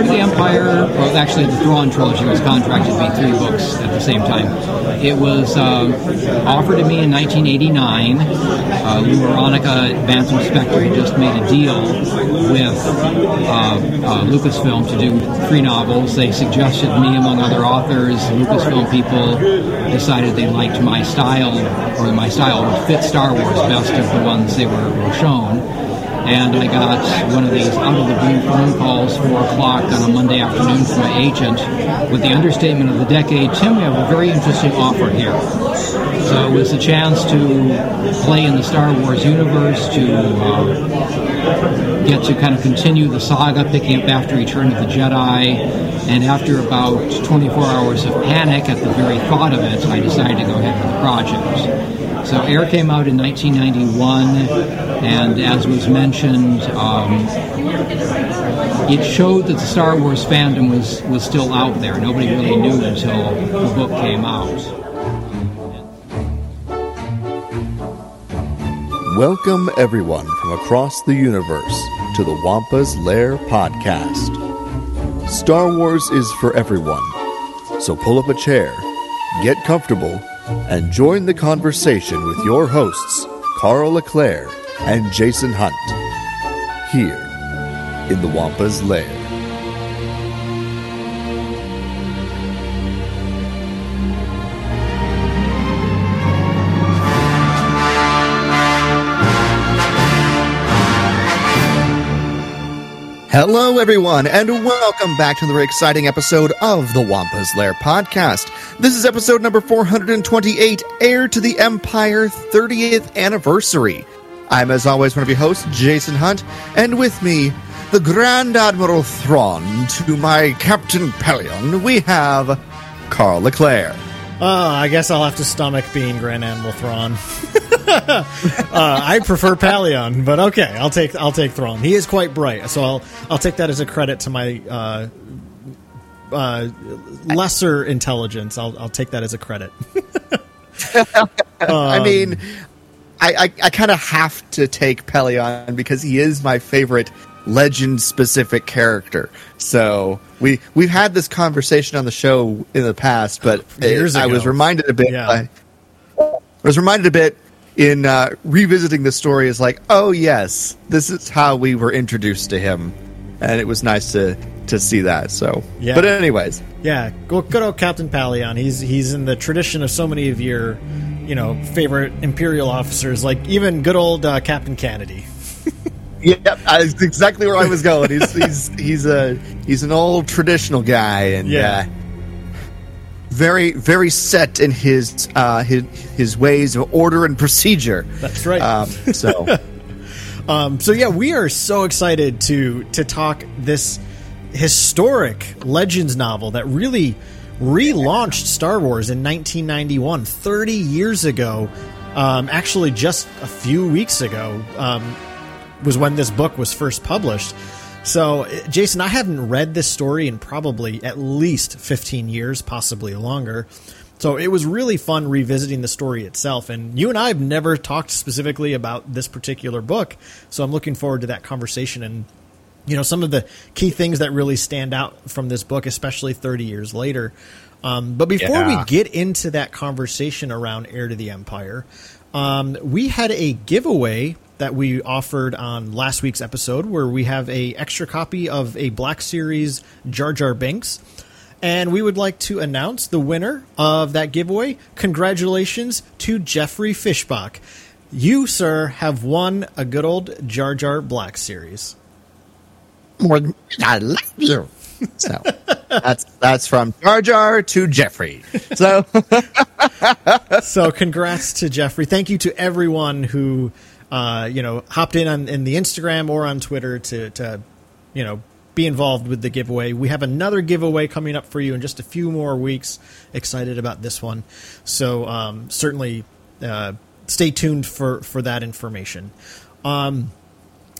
Heir to the Empire, well, actually, the Thrawn trilogy was contracted to be three books at the same time. It was uh, offered to me in 1989. Uh, Bantam Spectra had just made a deal with uh, uh, Lucasfilm to do three novels. They suggested me, among other authors. Lucasfilm people decided they liked my style, or my style would fit Star Wars best of the ones they were, were shown and I got one of these out of the blue phone calls, four o'clock on a Monday afternoon from my agent, with the understatement of the decade. Tim, we have a very interesting offer here. So it was a chance to play in the Star Wars universe, to uh, get to kind of continue the saga, picking up after Return of the Jedi. And after about 24 hours of panic at the very thought of it, I decided to go ahead with the project. So Heir came out in 1991, and as was mentioned, um, it showed that the Star Wars fandom was, was still out there. Nobody really knew until the book came out. Welcome, everyone from across the universe, to the Wampa's Lair podcast. Star Wars is for everyone, so pull up a chair, get comfortable, and join the conversation with your hosts, Carl LeClaire and Jason Hunt, here in the Wampa's Lair. Hello, everyone, and welcome back to another exciting episode of the Wampa's Lair podcast. This is episode number 428, Heir to the Empire 30th Anniversary. I'm, as always, one of your hosts, Jason Hunt, and with me, the Grand Admiral Thrawn, to my Captain Pellaeon, we have Carl LeClaire. Uh, I guess I'll have to stomach being Grand Admiral Thrawn. uh, I prefer Pellaeon, but okay, I'll take I'll take Thrawn. He is quite bright, so I'll I'll take that as a credit to my uh, uh, lesser intelligence. I'll I'll take that as a credit. I mean, I I, I kind of have to take Pellaeon because he is my favorite legend specific character. So we we've had this conversation on the show in the past, but Years I was reminded a bit. Yeah. by- I was reminded a bit in uh, revisiting the story. Is like, oh yes, this is how we were introduced to him, and it was nice to to see that. So, Yeah. but anyways, Yeah, good old Captain Pellaeon. He's he's in the tradition of so many of your, you know, favorite Imperial officers, like even good old uh, Captain Kennedy. yeah, that's exactly where I was going. He's he's he's a he's an old traditional guy, and Yeah. uh, very very set in his uh, his his ways of order and procedure. That's right. Um, so Um, so yeah, we are so excited to to talk this historic Legends novel that really relaunched Star Wars in 1991, 30 years ago. Um, actually, just a few weeks ago um, was when this book was first published. So, Jason, I haven't read this story in probably at least 15 years, possibly longer. So it was really fun revisiting the story itself. And you and I have never talked specifically about this particular book. So I'm looking forward to that conversation and you know some of the key things that really stand out from this book, especially 30 years later. Um, but before Yeah. we get into that conversation around Heir to the Empire, um, we had a giveaway that we offered on last week's episode, where we have a extra copy of a Black Series Jar Jar Binks. And we would like to announce the winner of that giveaway. Congratulations to Jeffrey Fishbach. You, sir, have won a good old Jar Jar Black Series. more than I love you. So that's that's from Jar Jar to Jeffrey. So so congrats to Jeffrey. Thank you to everyone who uh, you know hopped in on in the Instagram or on Twitter to to you know be involved with the giveaway. We have another giveaway coming up for you in just a few more weeks. Excited about this one. So um, certainly uh, stay tuned for for that information. Um,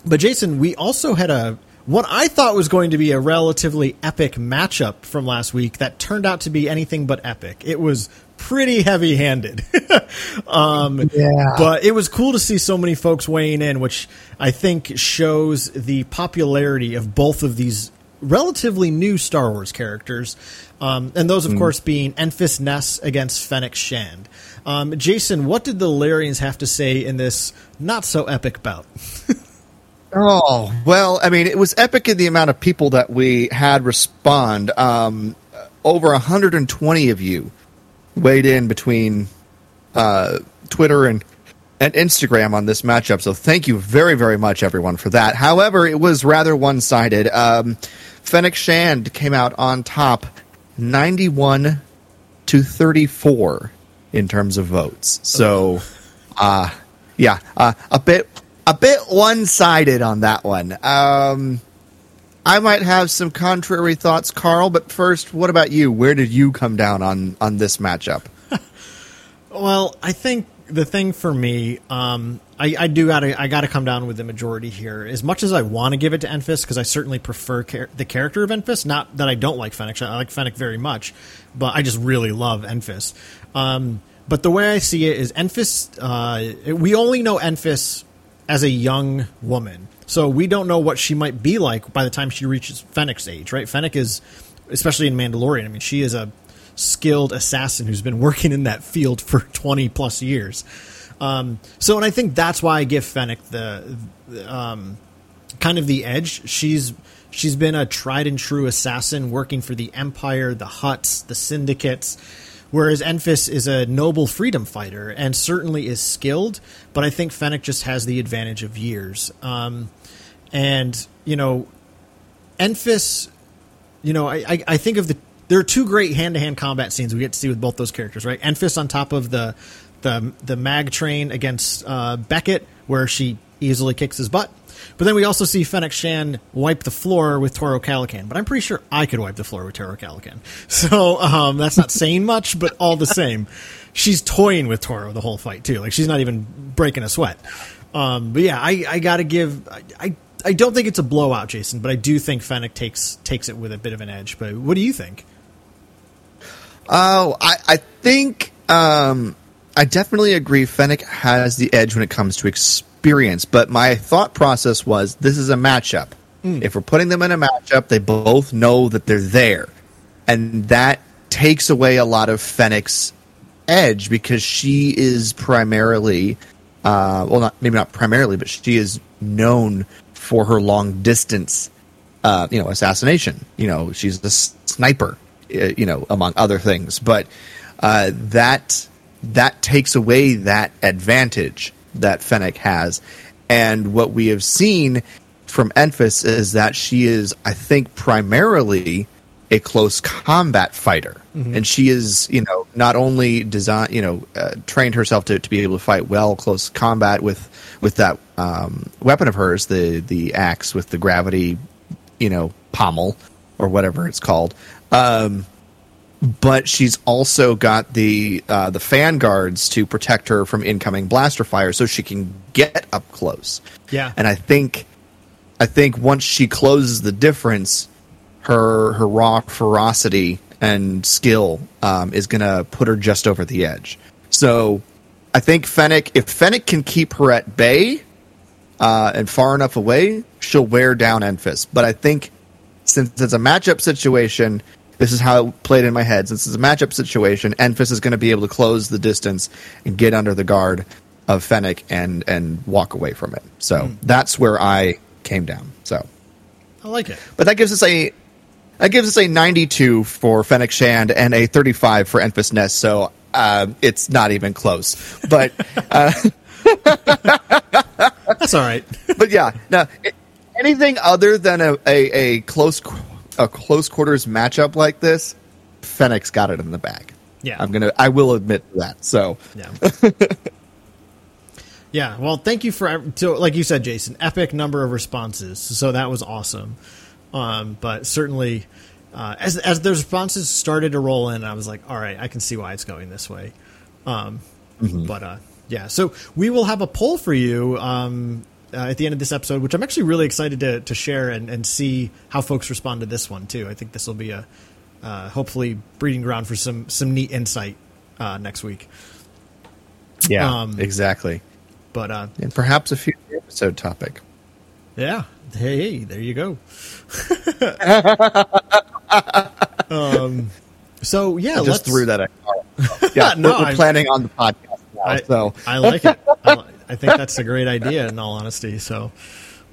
but Jason, we also had a what I thought was going to be a relatively epic matchup from last week that turned out to be anything but epic. It was pretty heavy-handed. um, Yeah. But it was cool to see so many folks weighing in, which I think shows the popularity of both of these relatively new Star Wars characters, um, and those, of course, being Enfys Nest against Fennec Shand. Um, Jason, what did the Larians have to say in this not so epic bout? Oh, well, I mean, it was epic in the amount of people that we had respond. Um, over 120 of you weighed in between uh, Twitter and, and Instagram on this matchup. So thank you very, very much, everyone, for that. However, it was rather one sided. Um, Fennec Shand came out on top 91 to 34 in terms of votes. So, uh, yeah, uh, a bit a bit one sided on that one. Um, I might have some contrary thoughts, Carl. But first, what about you? Where did you come down on on this matchup? Well, I think the thing for me, um, I, I do gotta I gotta come down with the majority here. As much as I want to give it to Enfys, because I certainly prefer char- the character of Enfys. Not that I don't like Fennec. I like Fennec very much, but I just really love Enfys. Um, but the way I see it is Enfys. Uh, we only know Enfys as a young woman, so we don't know what she might be like by the time she reaches Fennec's age. Right? Fennec is, especially in Mandalorian. I mean, she is a skilled assassin who's been working in that field for 20 plus years. Um, so, and I think that's why I give Fennec the, um, kind of the edge. She's she's been a tried and true assassin working for the Empire, the Hutts, the syndicates. Whereas Enfys is a noble freedom fighter and certainly is skilled, but I think Fennec just has the advantage of years. Um, and you know, Enfys, you know, I, I, think of the there are two great hand to hand combat scenes we get to see with both those characters, right? Enfys on top of the the the mag train against uh, Beckett, where she easily kicks his butt. But then we also see Fennec Shan wipe the floor with Toro Calican. But I'm pretty sure I could wipe the floor with Toro Calican. So um, that's not saying much, but all the same, she's toying with Toro the whole fight too. Like she's not even breaking a sweat. Um, but yeah, I, I got to give. I, I I don't think it's a blowout, Jason, but I do think Fennec takes takes it with a bit of an edge. But what do you think? Oh, I, I think um, I definitely agree. Fennec has the edge when it comes to experience, but my thought process was this is a matchup. If we're putting them in a matchup, they both know that they're there, and that takes away a lot of Fennec's edge because she is primarily, uh, well, not maybe not primarily, but she is known for her long distance, uh, you know, assassination. You know, she's a sniper, uh, you know, among other things. But uh, that that takes away that advantage that Fennec has, and what we have seen from Enfys is that she is, I think, primarily a close combat fighter, and she is, you know, not only design, you know, uh, trained herself to, to be able to fight well close combat with with that um, weapon of hers, the the axe with the gravity, you know, pommel or whatever it's called. Um, but she's also got the uh, the fan guards to protect her from incoming blaster fire, so she can get up close. Yeah. and I think I think once she closes the difference, her her raw ferocity and skill um, is going to put her just over the edge. So I think Fennec, if Fennec can keep her at bay uh, and far enough away, she'll wear down Enfys. But I think since it's a matchup situation, this is how it played in my head. Since it's a matchup situation, Enfys is going to be able to close the distance and get under the guard of Fennec and and walk away from it. So that's where I came down. So, I like it. but that gives us a that gives us a 92 for Fennec Shand and a 35 for Enfys Nest. So uh, it's not even close. But uh, That's all right. but yeah, now it, anything other than a, a, a close a close quarters matchup like this, Fennec's got it in the bag. Yeah. I'm gonna I will admit that. So Yeah. yeah. Well, thank you for so like you said, Jason. Epic number of responses. So that was awesome. Um, but certainly, uh, as as the responses started to roll in, I was like, all right, I can see why it's going this way. Um, But uh, yeah, so we will have a poll for you um, uh, at the end of this episode, which I'm actually really excited to to share and, and see how folks respond to this one too. I think this will be a uh, hopefully breeding ground for some some neat insight uh, next week. yeah, Um, exactly. But uh, And perhaps a future episode topic. Yeah. Hey, there you go. um, so yeah, I just threw that. At yeah, No, we're, we're planning on the podcast now. I, so I like it. I, I think that's a great idea. In all honesty, so,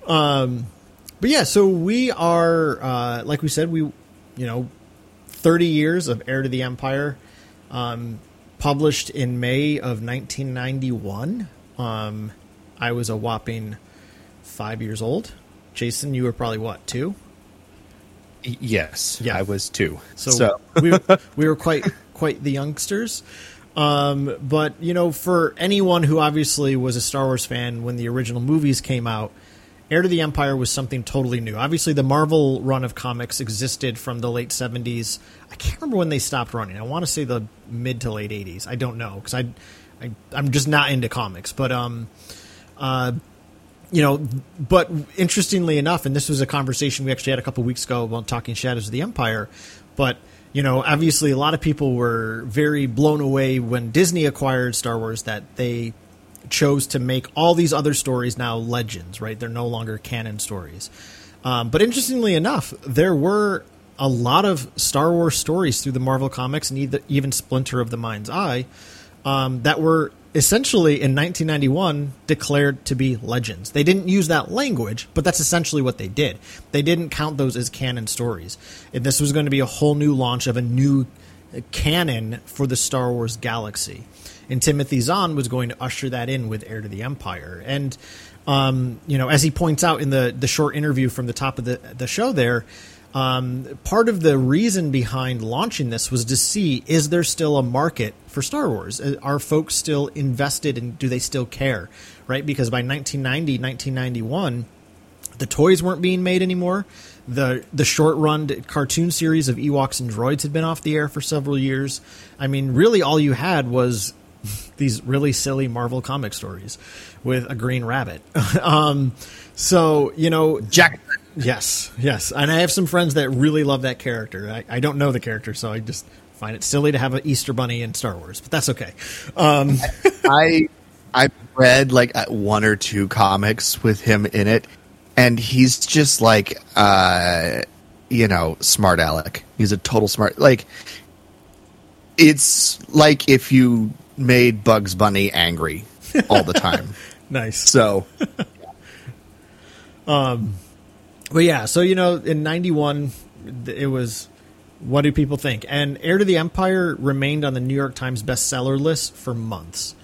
um, but yeah, so we are, uh, like we said, we, you know, thirty years of Heir to the Empire, um, published in May of 1991. Um, I was a whopping five years old. Jason, you were probably what two? yes, Yeah. I was too. So, So, we we were quite quite the youngsters. Um, but you know, for anyone who obviously was a Star Wars fan when the original movies came out, Heir to the Empire was something totally new. Obviously, the Marvel run of comics existed from the late seventies. I can't remember when they stopped running. I want to say the mid to late eighties. I don't know because I, I I'm just not into comics. But um, uh, you know, but interestingly enough, and this was a conversation we actually had a couple weeks ago while talking Shadows of the Empire, but you know, obviously a lot of people were very blown away when Disney acquired Star Wars that they chose to make all these other stories now legends, right? They're no longer canon stories. Um, but interestingly enough, there were a lot of Star Wars stories through the Marvel comics and even Splinter of the Mind's Eye um, that were essentially in 1991 declared to be legends. They didn't use that language, but that's essentially what they did. They didn't count those as canon stories. And this was going to be a whole new launch of a new canon for the Star Wars galaxy. And Timothy Zahn was going to usher that in with Heir to the Empire. And um, you know, as he points out in the the short interview from the top of the the show there, um, part of the reason behind launching this was to see is there still a market for Star Wars? Uh, Are folks still invested and do they still care? Right? Because by 1990, 1991, the toys weren't being made anymore. The the short run cartoon series of Ewoks and droids had been off the air for several years. I mean, really all you had was these really silly Marvel comic stories with a green rabbit. um, so, you know, Jack, Yes, yes, and I have some friends that really love that character. I, I don't know the character, so I just find it silly to have an Easter bunny in Star Wars, but that's okay. Um, I I read like uh, one or two comics with him in it, and he's just like uh, you know smart aleck. He's a total smart like. It's like if you made Bugs Bunny angry all the time. nice. so But yeah, so you know, in '91, it was. What do people think? And Heir to the Empire remained on the New York Times bestseller list for months.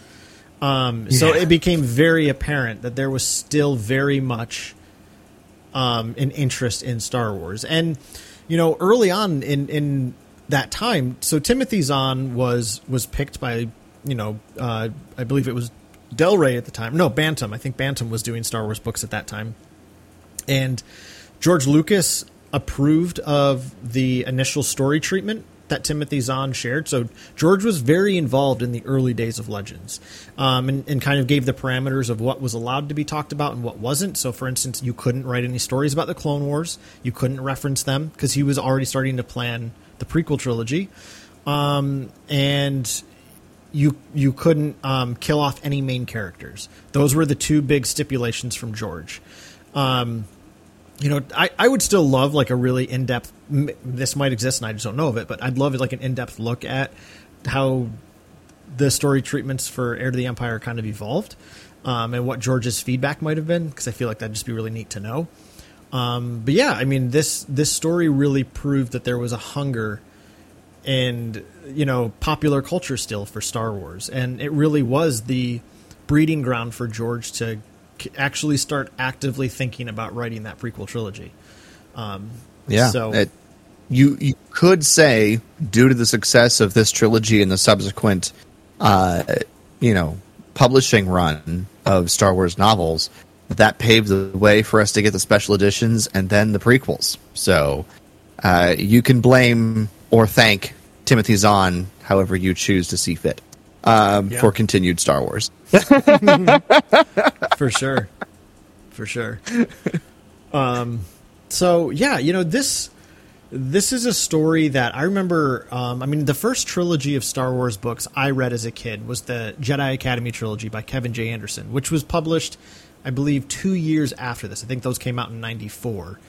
Um, so Yeah. it became very apparent that there was still very much um, an interest in Star Wars. And you know, early on in in that time, so Timothy Zahn was was picked by you know, uh, I believe it was Del Rey at the time. No, Bantam. I think Bantam was doing Star Wars books at that time. And George Lucas approved of the initial story treatment that Timothy Zahn shared. So George was very involved in the early days of Legends, um, and, and kind of gave the parameters of what was allowed to be talked about and what wasn't. So, for instance, you couldn't write any stories about the Clone Wars. You couldn't reference them because he was already starting to plan the prequel trilogy, um, and you you couldn't um, kill off any main characters. Those were the two big stipulations from George. Um, you know, I, I would still love like a really in depth. This might exist, and I just don't know of it. But I'd love like an in depth look at how the story treatments for Heir to the Empire kind of evolved, um, and what George's feedback might have been, because I feel like that'd just be really neat to know. Um, but yeah, I mean this this story really proved that there was a hunger and you know popular culture still for Star Wars, and it really was the breeding ground for George to actually start actively thinking about writing that prequel trilogy. Um, yeah, so it, you you could say due to the success of this trilogy and the subsequent, uh, you know, publishing run of Star Wars novels, that paved the way for us to get the special editions and then the prequels. So uh, you can blame or thank Timothy Zahn however you choose to see fit um, Yeah. for continued Star Wars. for sure, for sure. Um, so yeah, you know this this is a story that I remember. Um, I mean, the first trilogy of Star Wars books I read as a kid was the Jedi Academy trilogy by Kevin J. Anderson, which was published I believe, two years after this. I think those came out in '94.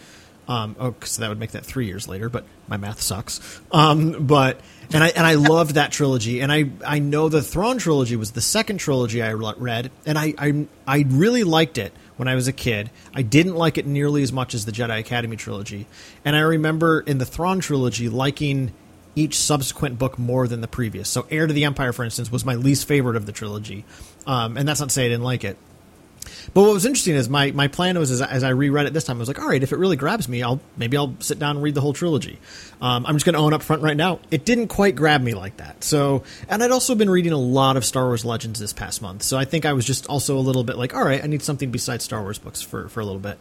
Um, oh, so that would make that three years later, but my math sucks. Um, but and I and I loved that trilogy, and I I know the Thrawn trilogy was the second trilogy I read, and I I, I really liked it when I was a kid. I didn't like it nearly as much as the Jedi Academy trilogy, and I remember in the Thrawn trilogy liking each subsequent book more than the previous. So Heir to the Empire, for instance, was my least favorite of the trilogy, um, and that's not to say I didn't like it. But what was interesting is my, my plan was as, as I reread it this time, I was like, all right, if it really grabs me, I'll maybe I'll sit down and read the whole trilogy. Um, I'm just going to own up front right now. It didn't quite grab me like that. So, and I'd also been reading a lot of Star Wars Legends this past month, so I think I was just also a little bit like, all right, I need something besides Star Wars books for for a little bit.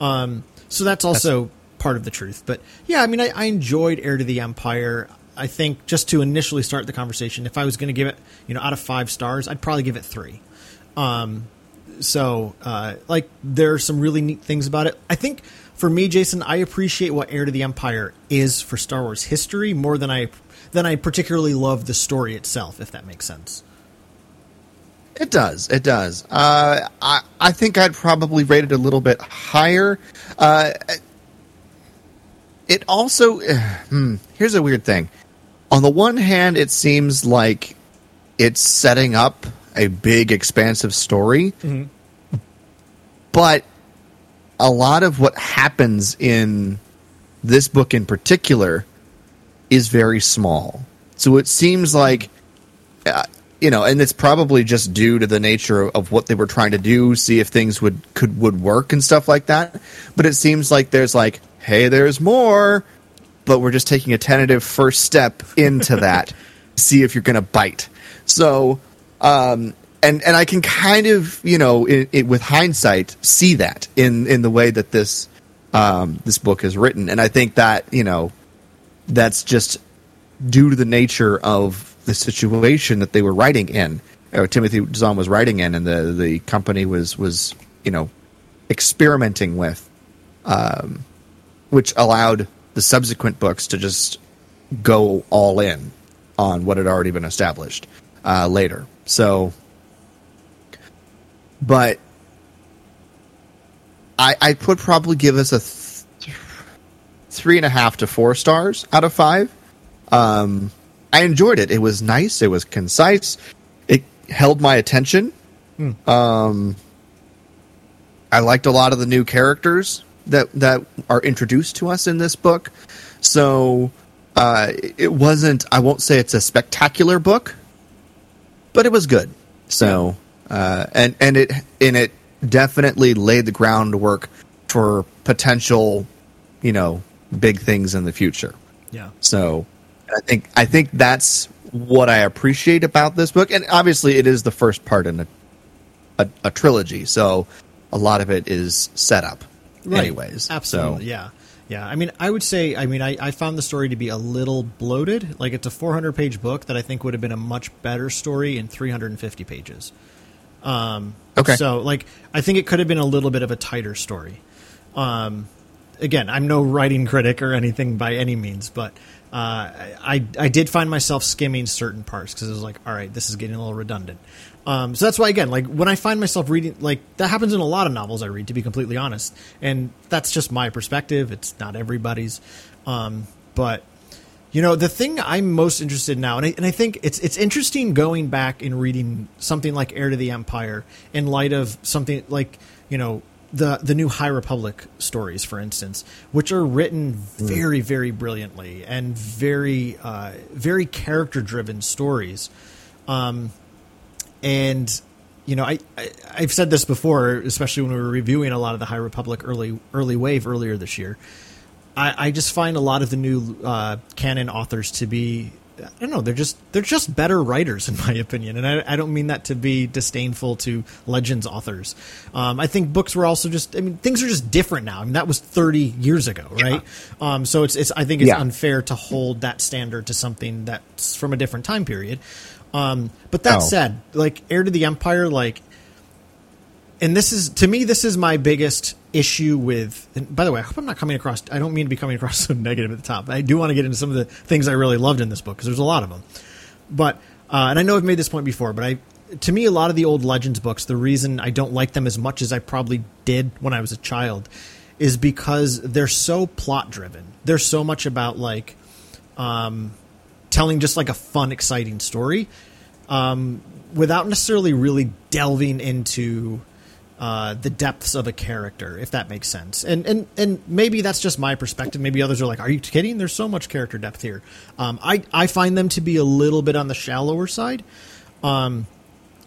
Um, so that's also that's- part of the truth. But yeah, I mean, I, I enjoyed Heir to the Empire. I think just to initially start the conversation, if I was going to give it, you know, out of five stars, I'd probably give it three. Um, so, uh, like, there are some really neat things about it. I think for me, Jason, I appreciate what Heir to the Empire is for Star Wars history more than I than I particularly love the story itself. If that makes sense. It does. It does. Uh, I I think I'd probably rate it a little bit higher. Uh, it also hmm, here's a weird thing. On the one hand, it seems like it's setting up a big, expansive story. Mm-hmm. But a lot of what happens in this book in particular is very small. So it seems like, uh, you know, and it's probably just due to the nature of, of, what they were trying to do, see if things would could would work and stuff like that. But it seems like there's like, hey, there's more, but we're just taking a tentative first step into that, see if you're going to bite. So um, and and I can kind of you know it, it, with hindsight see that in in the way that this um, this book is written, and I think that you know that's just due to the nature of the situation that they were writing in, or Timothy Zahn was writing in, and the the company was was you know experimenting with, um, which allowed the subsequent books to just go all in on what had already been established uh, later. So, but I I would probably give us a th- three and a half to four stars out of five. Um, I enjoyed it. It was nice. It was concise. It held my attention. Hmm. Um, I liked a lot of the new characters that that are introduced to us in this book. So uh, it wasn't. I won't say it's a spectacular book, but it was good. So, uh, and and it and it definitely laid the groundwork for potential, you know, big things in the future. Yeah. So, I think I think that's what I appreciate about this book, and obviously, it is the first part in a a, a trilogy. So, a lot of it is set up, right. anyways. Absolutely. So, yeah. Yeah, I mean, I would say, I mean, I, I found the story to be a little bloated. Like, it's a 400 page book that I think would have been a much better story in 350 pages. Um, okay. So, like, I think it could have been a little bit of a tighter story. Um, again, I'm no writing critic or anything by any means, but uh, I I did find myself skimming certain parts because it was like, all right, this is getting a little redundant. Um, so that's why again, like when I find myself reading, like that happens in a lot of novels I read, to be completely honest, and that's just my perspective. It's not everybody's, um, but you know the thing I'm most interested in now, and I, and I think it's it's interesting going back and reading something like Heir to the Empire in light of something like you know the the new High Republic stories, for instance, which are written very very brilliantly and very uh, very character driven stories. Um, and you know, I, I have said this before, especially when we were reviewing a lot of the High Republic early early wave earlier this year. I, I just find a lot of the new uh, canon authors to be I don't know. They're just they're just better writers, in my opinion, and I, I don't mean that to be disdainful to Legends authors. Um, I think books were also just. I mean, things are just different now. I mean, that was thirty years ago, right? Yeah. Um, so it's, it's I think it's yeah. unfair to hold that standard to something that's from a different time period. Um, but that oh. said, like Heir to the Empire, like, and this is to me, this is my biggest issue with. And by the way, I hope I'm not coming across. I don't mean to be coming across so negative at the top. I do want to get into some of the things I really loved in this book because there's a lot of them. But uh, and I know I've made this point before, but I to me, a lot of the old Legends books, the reason I don't like them as much as I probably did when I was a child is because they're so plot driven. They're so much about like um, telling just like a fun, exciting story um, without necessarily really delving into uh, the depths of a character, if that makes sense. And and and maybe that's just my perspective. Maybe others are like, "Are you kidding? There's so much character depth here." Um, I I find them to be a little bit on the shallower side. Um,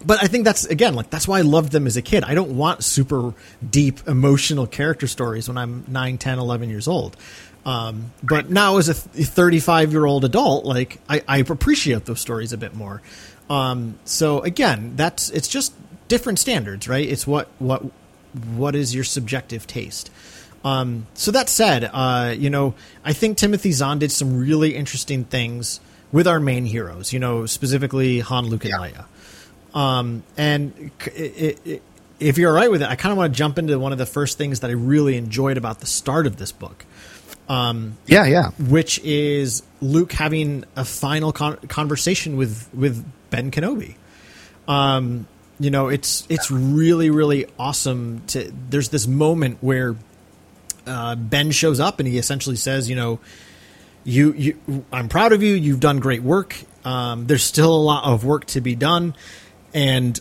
but I think that's again like that's why I loved them as a kid. I don't want super deep emotional character stories when I'm 9, 10, 11 years old. Um, but now as a 35 year old adult, like I, I, appreciate those stories a bit more. Um, so again, that's it's just different standards, right? It's what what what is your subjective taste. Um, so that said, uh, you know, I think Timothy Zahn did some really interesting things with our main heroes. You know, specifically Han, Luke, and yeah. Leia. Um, and it, it, if you're all right with it, I kind of want to jump into one of the first things that I really enjoyed about the start of this book. Um, yeah, yeah. Which is Luke having a final con- conversation with with Ben Kenobi. Um, you know, it's it's really really awesome. To there's this moment where uh, Ben shows up and he essentially says, you know, you you I'm proud of you. You've done great work. Um, there's still a lot of work to be done and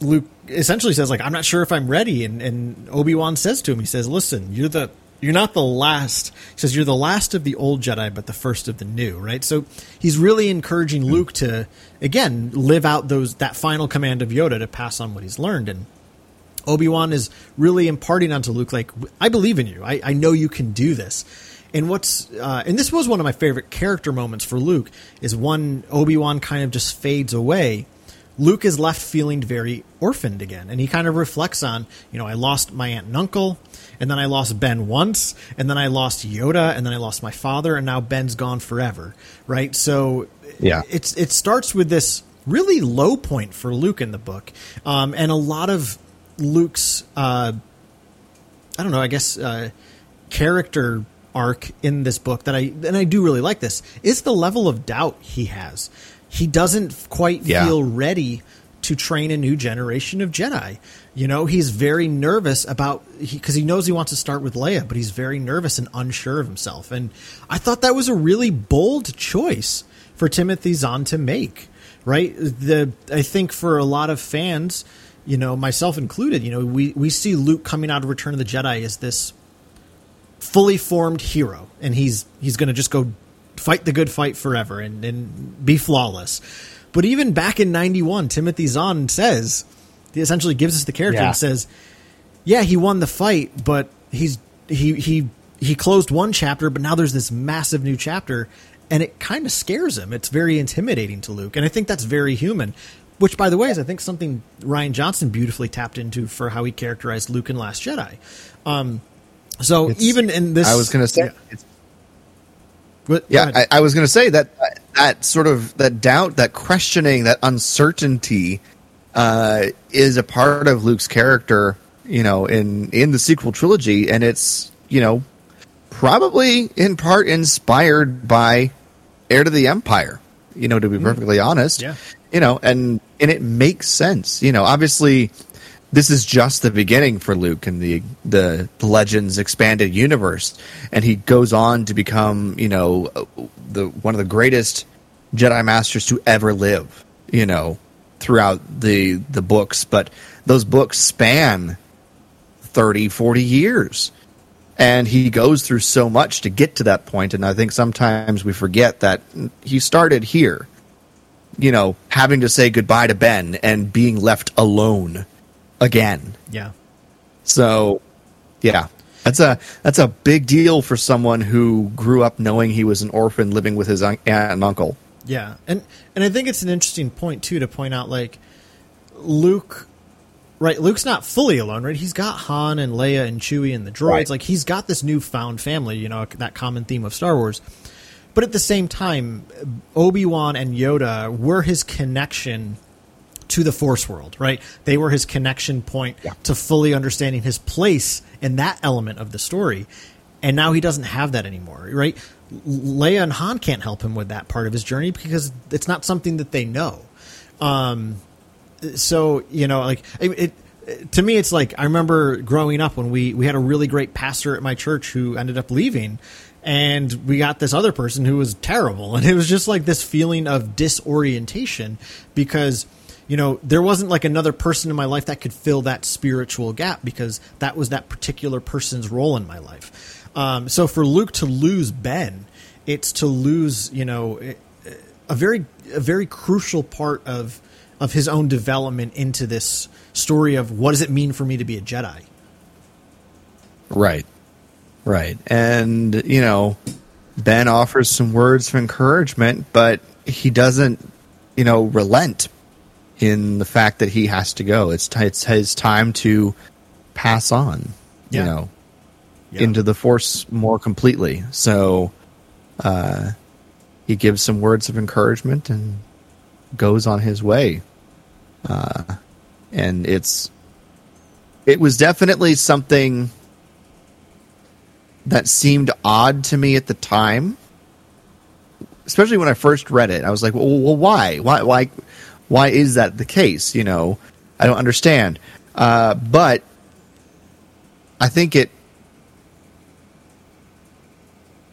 Luke essentially says like I'm not sure if I'm ready and, and Obi-Wan says to him he says listen you're the you're not the last. He says you're the last of the old Jedi but the first of the new right? So he's really encouraging hmm. Luke to again live out those that final command of Yoda to pass on what he's learned. And Obi-Wan is really imparting onto Luke like I believe in you. I, I know you can do this. And what's uh, and this was one of my favorite character moments for Luke is one Obi-Wan kind of just fades away. Luke is left feeling very orphaned again. And he kind of reflects on, you know, I lost my aunt and uncle, and then I lost Ben once, and then I lost Yoda, and then I lost my father, and now Ben's gone forever. Right? So yeah. it's it starts with this really low point for Luke in the book. Um, and a lot of Luke's uh, I don't know, I guess uh, character arc in this book that I and I do really like this is the level of doubt he has he doesn't quite yeah. feel ready to train a new generation of Jedi. You know, he's very nervous about because he, he, knows he wants to start with Leia, but he's very nervous and unsure of himself. And I thought that was a really bold choice for Timothy Zahn to make. Right? The I think for a lot of fans, you know, myself included, you know, we we see Luke coming out of Return of the Jedi as this fully formed hero, and he's he's going to just go fight the good fight forever and, and be flawless. But even back in 91, Timothy Zahn says, essentially gives us the character yeah. and says, yeah, he won the fight, but he's, he, he, he closed one chapter, but now there's this massive new chapter and it kind of scares him. It's very intimidating to Luke. And I think that's very human. Which, by the way, is I think something Rian Johnson beautifully tapped into for how he characterized Luke in Last Jedi. Um, so it's, even in this, I was going to say, yeah. But, yeah, I, I, was going to say that that sort of that doubt, that questioning, that uncertainty uh, is a part of Luke's character. You know, in in the sequel trilogy, and it's you know probably in part inspired by Heir to the Empire. You know, to be mm. perfectly honest, yeah. You know, and and it makes sense. You know, obviously this is just the beginning for Luke in the, the Legends expanded universe, and he goes on to become, you know, the one of the greatest Jedi masters to ever live. You know, throughout the the books, but those books span 30, 40 years. And he goes through so much to get to that point, and I think sometimes we forget that he started here. You know, having to say goodbye to Ben and being left alone again. Yeah. So, yeah, that's a that's a big deal for someone who grew up knowing he was an orphan living with his aunt and uncle. Yeah, and and I think it's an interesting point too to point out like Luke. Right, Luke's not fully alone, right? He's got Han and Leia and Chewie and the droids. Right. Like he's got this newfound family, you know, that common theme of Star Wars. But at the same time, Obi Wan and Yoda were his connection to the Force world, right? They were his connection point yeah. to fully understanding his place in that element of the story. And now he doesn't have that anymore, right? Leia and Han can't help him with that part of his journey because it's not something that they know. Um, so you know, like it, it, to me, it's like I remember growing up when we we had a really great pastor at my church who ended up leaving, and we got this other person who was terrible, and it was just like this feeling of disorientation because you know there wasn't like another person in my life that could fill that spiritual gap because that was that particular person's role in my life. Um, so for Luke to lose Ben, it's to lose you know a very a very crucial part of of his own development into this story of what does it mean for me to be a Jedi. Right. Right. And, you know, Ben offers some words of encouragement, but he doesn't, you know, relent in the fact that he has to go. It's, t- it's his time to pass on, Yeah. you know, Yeah. into the Force more completely. So, uh, he gives some words of encouragement and goes on his way. Uh, and it's, it was definitely something that seemed odd to me at the time, especially when I first read it. I was like, "Well, well why? Why? Why? Why is that the case?" You know, I don't understand. Uh, but I think it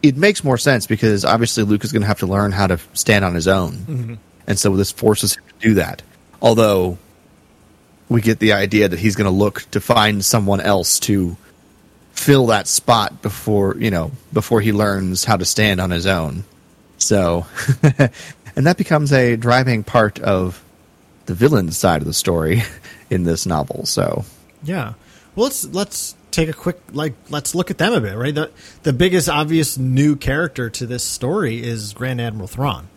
it makes more sense because obviously Luke is going to have to learn how to stand on his own, mm-hmm. and so this forces him to do that. Although we get the idea that he's going to look to find someone else to fill that spot before you know before he learns how to stand on his own so and that becomes a driving part of the villain side of the story in this novel so Yeah. Well, let's let's take a quick like let's look at them a bit, right? The the biggest obvious new character to this story is Grand Admiral Thrawn.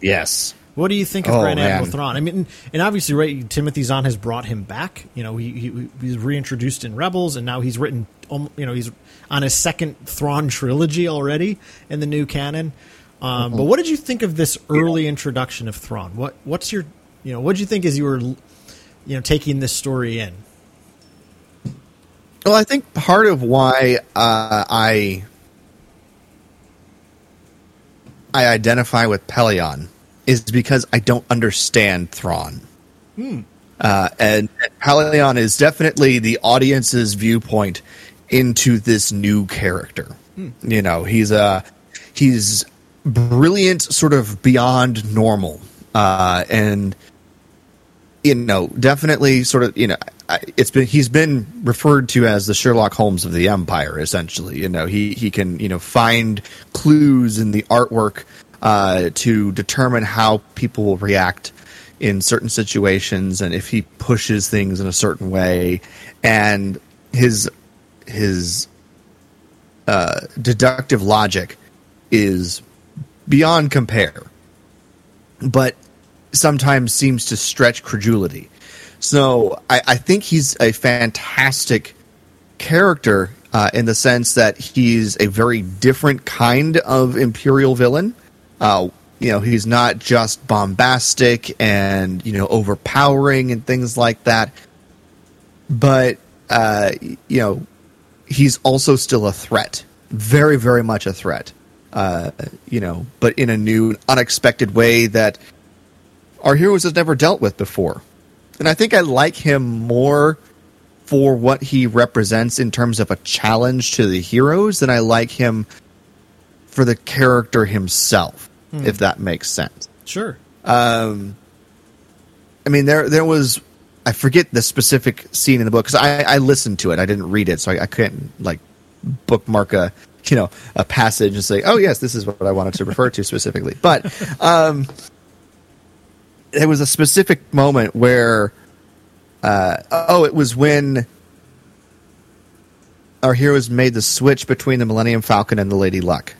yes What do you think of Oh, Grand Admiral man. Thrawn? I mean, and obviously, right? Timothy Zahn has brought him back. You know, he, he he's reintroduced in Rebels, and now he's written. um, You know, he's on his second Thrawn trilogy already in the new canon. Um, But what did you think of this early introduction of Thrawn? What what's your you know what did you think as you were you know taking this story in? Well i think part of why uh, i i identify with Pellaeon is because i don't understand thrawn. Uh, and Pellaeon is definitely the audience's viewpoint into this new character. You know, he's a he's brilliant, sort of beyond normal, uh, and you know, definitely sort of you know, it's been he's been referred to as the Sherlock Holmes of the Empire. Essentially, you know, he he can you know find clues in the artwork uh, to determine how people will react in certain situations and if he pushes things in a certain way and his his uh, deductive logic is beyond compare but sometimes seems to stretch credulity so i, I think he's a fantastic character uh, in the sense that he's a very different kind of imperial villain. Uh, you know he's not just bombastic and you know overpowering and things like that. But uh, you know he's also still a threat. Very very much a threat. Uh, you know but in a new unexpected way that our heroes have never dealt with before and i think i like him more for what he represents in terms of a challenge to the heroes than i like him for the character himself if that makes sense Sure. I mean, there there was I forget the specific scene in the book because I, I listened to it. I didn't read it, so I, I couldn't like bookmark a you know a passage and say, oh yes, this is what I wanted to refer to specifically. But um, there was a specific moment where uh, oh, it was when our heroes made the switch between the Millennium Falcon and the Lady Luck,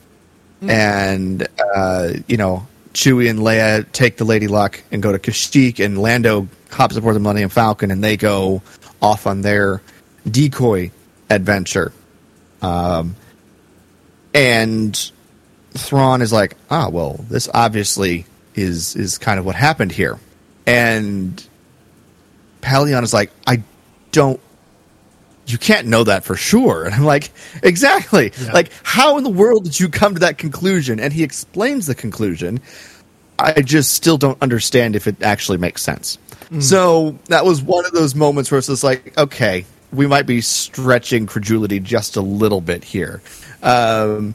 and uh, you know Chewie and Leia take the Lady Luck and go to Kashyyyk, and Lando hops aboard the Millennium Falcon, and they go off on their decoy adventure. Um, and Thrawn is like, ah, well, this obviously is is kind of what happened here, and Pellaeon is like, I don't. You can't know that for sure. And I'm like, exactly. Yeah. Like, how in the world did you come to that conclusion? And he explains the conclusion. I just still don't understand if it actually makes sense. So that was one of those moments where it's just like, okay, we might be stretching credulity just a little bit here. Um,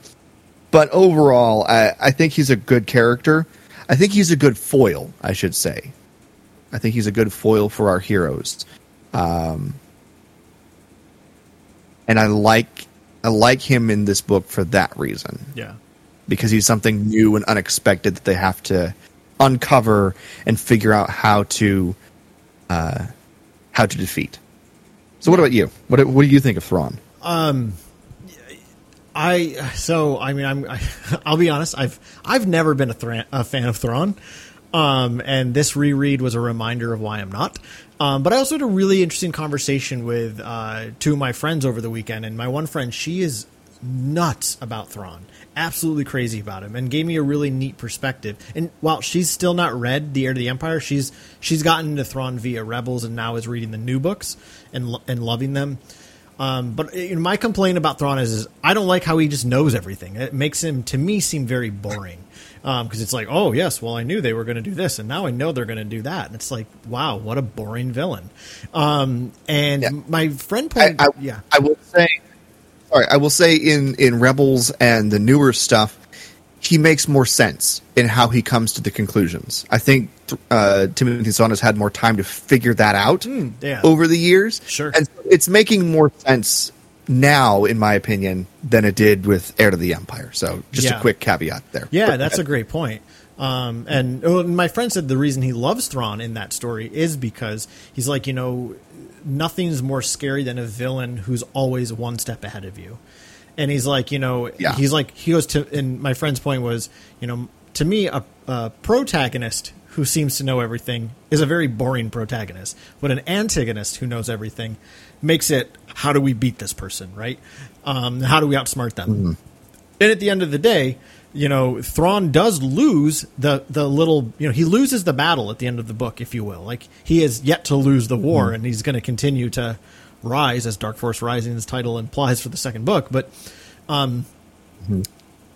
but overall, I, I think he's a good character. I think he's a good foil, I should say. I think he's a good foil for our heroes. Um, and I like I like him in this book for that reason Yeah. because he's something new and unexpected that they have to uncover and figure out how to uh, how to defeat. So, what about you? What what do you think of Thrawn? I so I mean I'm I, I'll be honest I've I've never been a, Thra- a fan of Thrawn, um, and this reread was a reminder of why I'm not. Um, but I also had a really interesting conversation with uh, two of my friends over the weekend, and my one friend she is nuts about Thrawn, absolutely crazy about him, and gave me a really neat perspective. And while she's still not read The Heir to the Empire, she's she's gotten into Thrawn via Rebels and now is reading the new books and and loving them. Um, but you know, my complaint about Thrawn is, is I don't like how he just knows everything. It makes him, to me, seem very boring. Because it's like, oh yes, well I knew they were going to do this, and now I know they're going to do that. And it's like, wow, what a boring villain. Um, and Yeah. my friend I, I, yeah, I will say, sorry, I will say in in Rebels and the newer stuff, he makes more sense in how he comes to the conclusions. I think uh, Timothy Zahn has had more time to figure that out Hmm, yeah. over the years. Sure. and it's making more sense now, in my opinion, than it did with Heir to the Empire. So, just Yeah. a quick caveat there. Yeah, But- that's a great point. Um, and well, my friend said the reason he loves Thrawn in that story is because he's like, you know, nothing's more scary than a villain who's always one step ahead of you. And he's like, you know, Yeah. he's like, he goes to, and my friend's point was, you know, to me, a, a protagonist who seems to know everything is a very boring protagonist. But an antagonist who knows everything makes it, how do we beat this person, right? Um, how do we outsmart them? And at the end of the day, you know, Thrawn does lose the the little, you know, he loses the battle at the end of the book, if you will. Like he is yet to lose the war, and he's going to continue to rise, as Dark Force Rising's title implies for the second book. But um,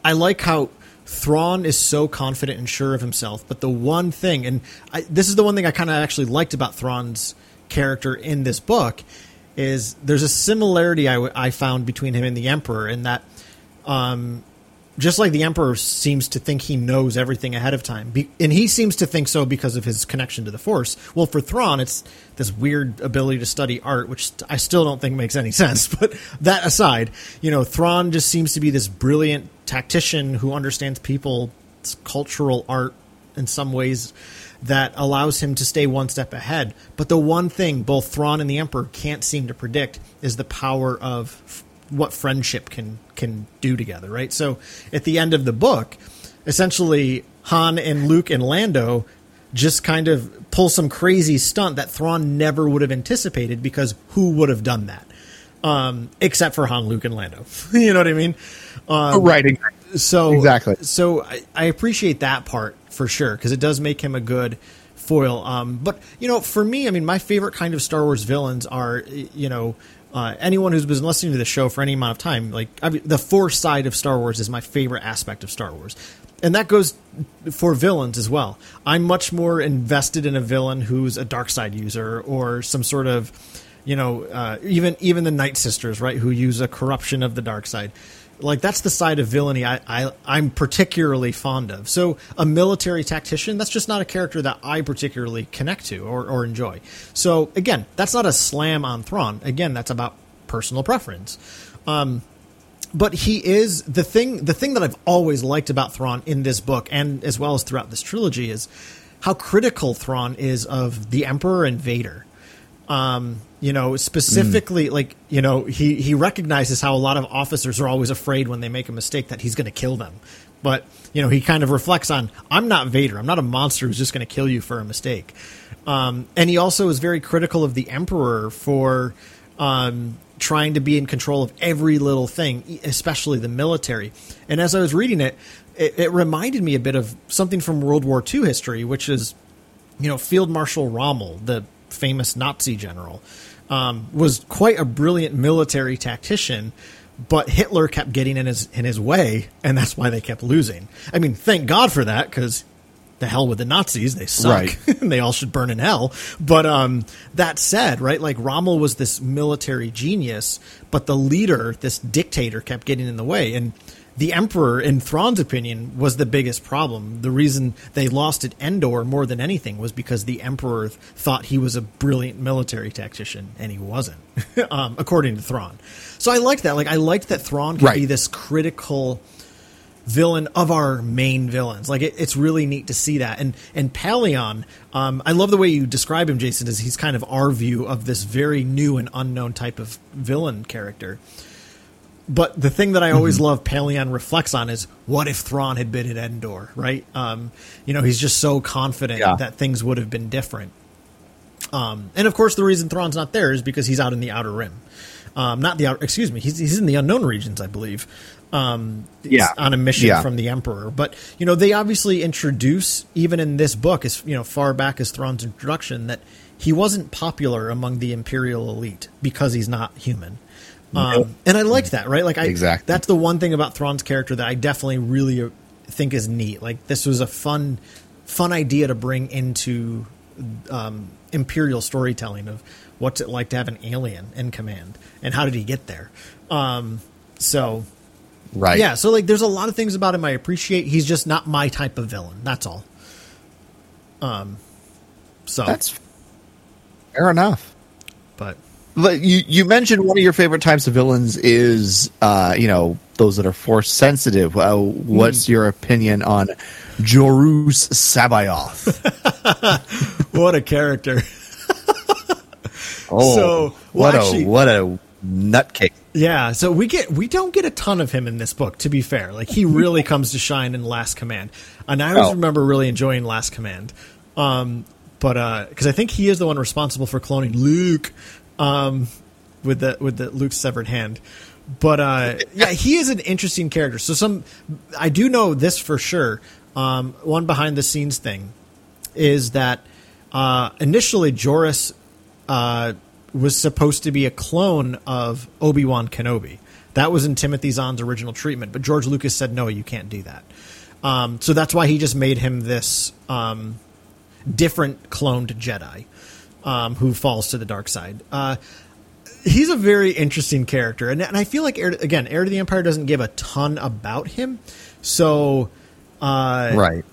I like how Thrawn is so confident and sure of himself. But the one thing, and I, this is the one thing I kind of actually liked about Thrawn's character in this book, is there's a similarity I, w- I found between him and the Emperor in that um, just like the emperor seems to think he knows everything ahead of time Be- and he seems to think so because of his connection to the force. Well for thrawn it's this weird ability to study art which i still don't think makes any sense but that aside you know thrawn just seems to be this brilliant tactician who understands people's cultural art in some ways that allows him to stay one step ahead. But the one thing both thrawn and the emperor can't seem to predict is the power of what friendship can can do together, right? So at the end of the book, essentially Han and Luke and Lando just kind of pull some crazy stunt that Thrawn never would have anticipated because who would have done that? Um, except for Han, Luke, and Lando. you know what I mean? Um, right. so Exactly. So I, I appreciate that part for sure because it does make him a good foil. Um, but you know, for me, I mean, my favorite kind of Star Wars villains are you know. Uh, anyone who's been listening to the show for any amount of time, like I mean, the Force side of Star Wars is my favorite aspect of Star Wars, and that goes for villains as well. I'm much more invested in a villain who's a dark side user or some sort of, you know, uh, even even the Night Sisters, right, who use a corruption of the dark side like that's the side of villainy I, I I'm particularly fond of. So a military tactician, that's just not a character that I particularly connect to or, or enjoy. So again, that's not a slam on Thrawn. Again, that's about personal preference. Um, but he is the thing the thing that I've always liked about Thrawn in this book and as well as throughout this trilogy is how critical Thrawn is of the Emperor and Vader um, you know, specifically, like, you know, he, he recognizes how a lot of officers are always afraid when they make a mistake that he's going to kill them. But, you know, he kind of reflects on, I'm not Vader. I'm not a monster who's just going to kill you for a mistake. Um, and he also is very critical of the Emperor for um, trying to be in control of every little thing, especially the military. And as I was reading it, it, it reminded me a bit of something from World War II history, which is you know, Field Marshal Rommel, the famous Nazi general, um, was quite a brilliant military tactician, but Hitler kept getting in his in his way, and that's why they kept losing. I mean, thank God for that because the hell with the Nazis. They suck. Right. and they all should burn in hell. But um, that said, right, like Rommel was this military genius, but the leader, this dictator, kept getting in the way. And the Emperor, in Thrawn's opinion, was the biggest problem. The reason they lost at Endor more than anything was because the Emperor thought he was a brilliant military tactician, and he wasn't, um, according to Thrawn. So I liked that. Like I liked that Thrawn could Right. be this critical villain of our main villains. Like it, it's really neat to see that. And and Pellaeon, um, I love the way you describe him, Jason. Is he's kind of our view of this very new and unknown type of villain character. But the thing that I always Mm-hmm. love Pellaeon reflects on is what if Thrawn had been at Endor, right? Um, you know, he's just so confident Yeah. that things would have been different. Um, and of course, the reason Thrawn's not there is because he's out in the Outer Rim. Um, not the outer, excuse me, he's, he's in the unknown regions, I believe. Um, Yeah. on a mission Yeah. from the Emperor. But you know, they obviously introduce even in this book, as you know, far back as Thrawn's introduction, that he wasn't popular among the Imperial elite because he's not human. Um, and I liked that, right? Like, I Exactly. that's the one thing about Thrawn's character that I definitely really uh, think is neat. Like, this was a fun, fun idea to bring into um, Imperial storytelling of what's it like to have an alien in command and how did he get there. Um, so Right. yeah, so like there's a lot of things about him I appreciate. He's just not my type of villain. That's all. Um so That's fair enough. You you mentioned one of your favorite types of villains is uh, you know those that are force sensitive. Uh, what's Hmm. your opinion on Joruus C'baoth? what a character. Oh, So, well, what actually- a what a nutcase! Yeah, so we get we don't get a ton of him in this book. To be fair, like he really comes to shine in Last Command, and I always Oh. remember really enjoying Last Command. Um, but because I think he is the one responsible for cloning Luke, um, with the with the Luke's severed hand. But uh, yeah, he is an interesting character. So some I do know this for sure. Um, one behind the scenes thing is that uh, initially Joruus uh, was supposed to be a clone of Obi Wan Kenobi. That was in Timothy Zahn's original treatment, but George Lucas said no, you can't do that. Um, so that's why he just made him this um, different cloned Jedi um, who falls to the dark side. Uh, he's a very interesting character, and, and I feel like Heir, again, Heir to the Empire doesn't give a ton about him, so uh, Right.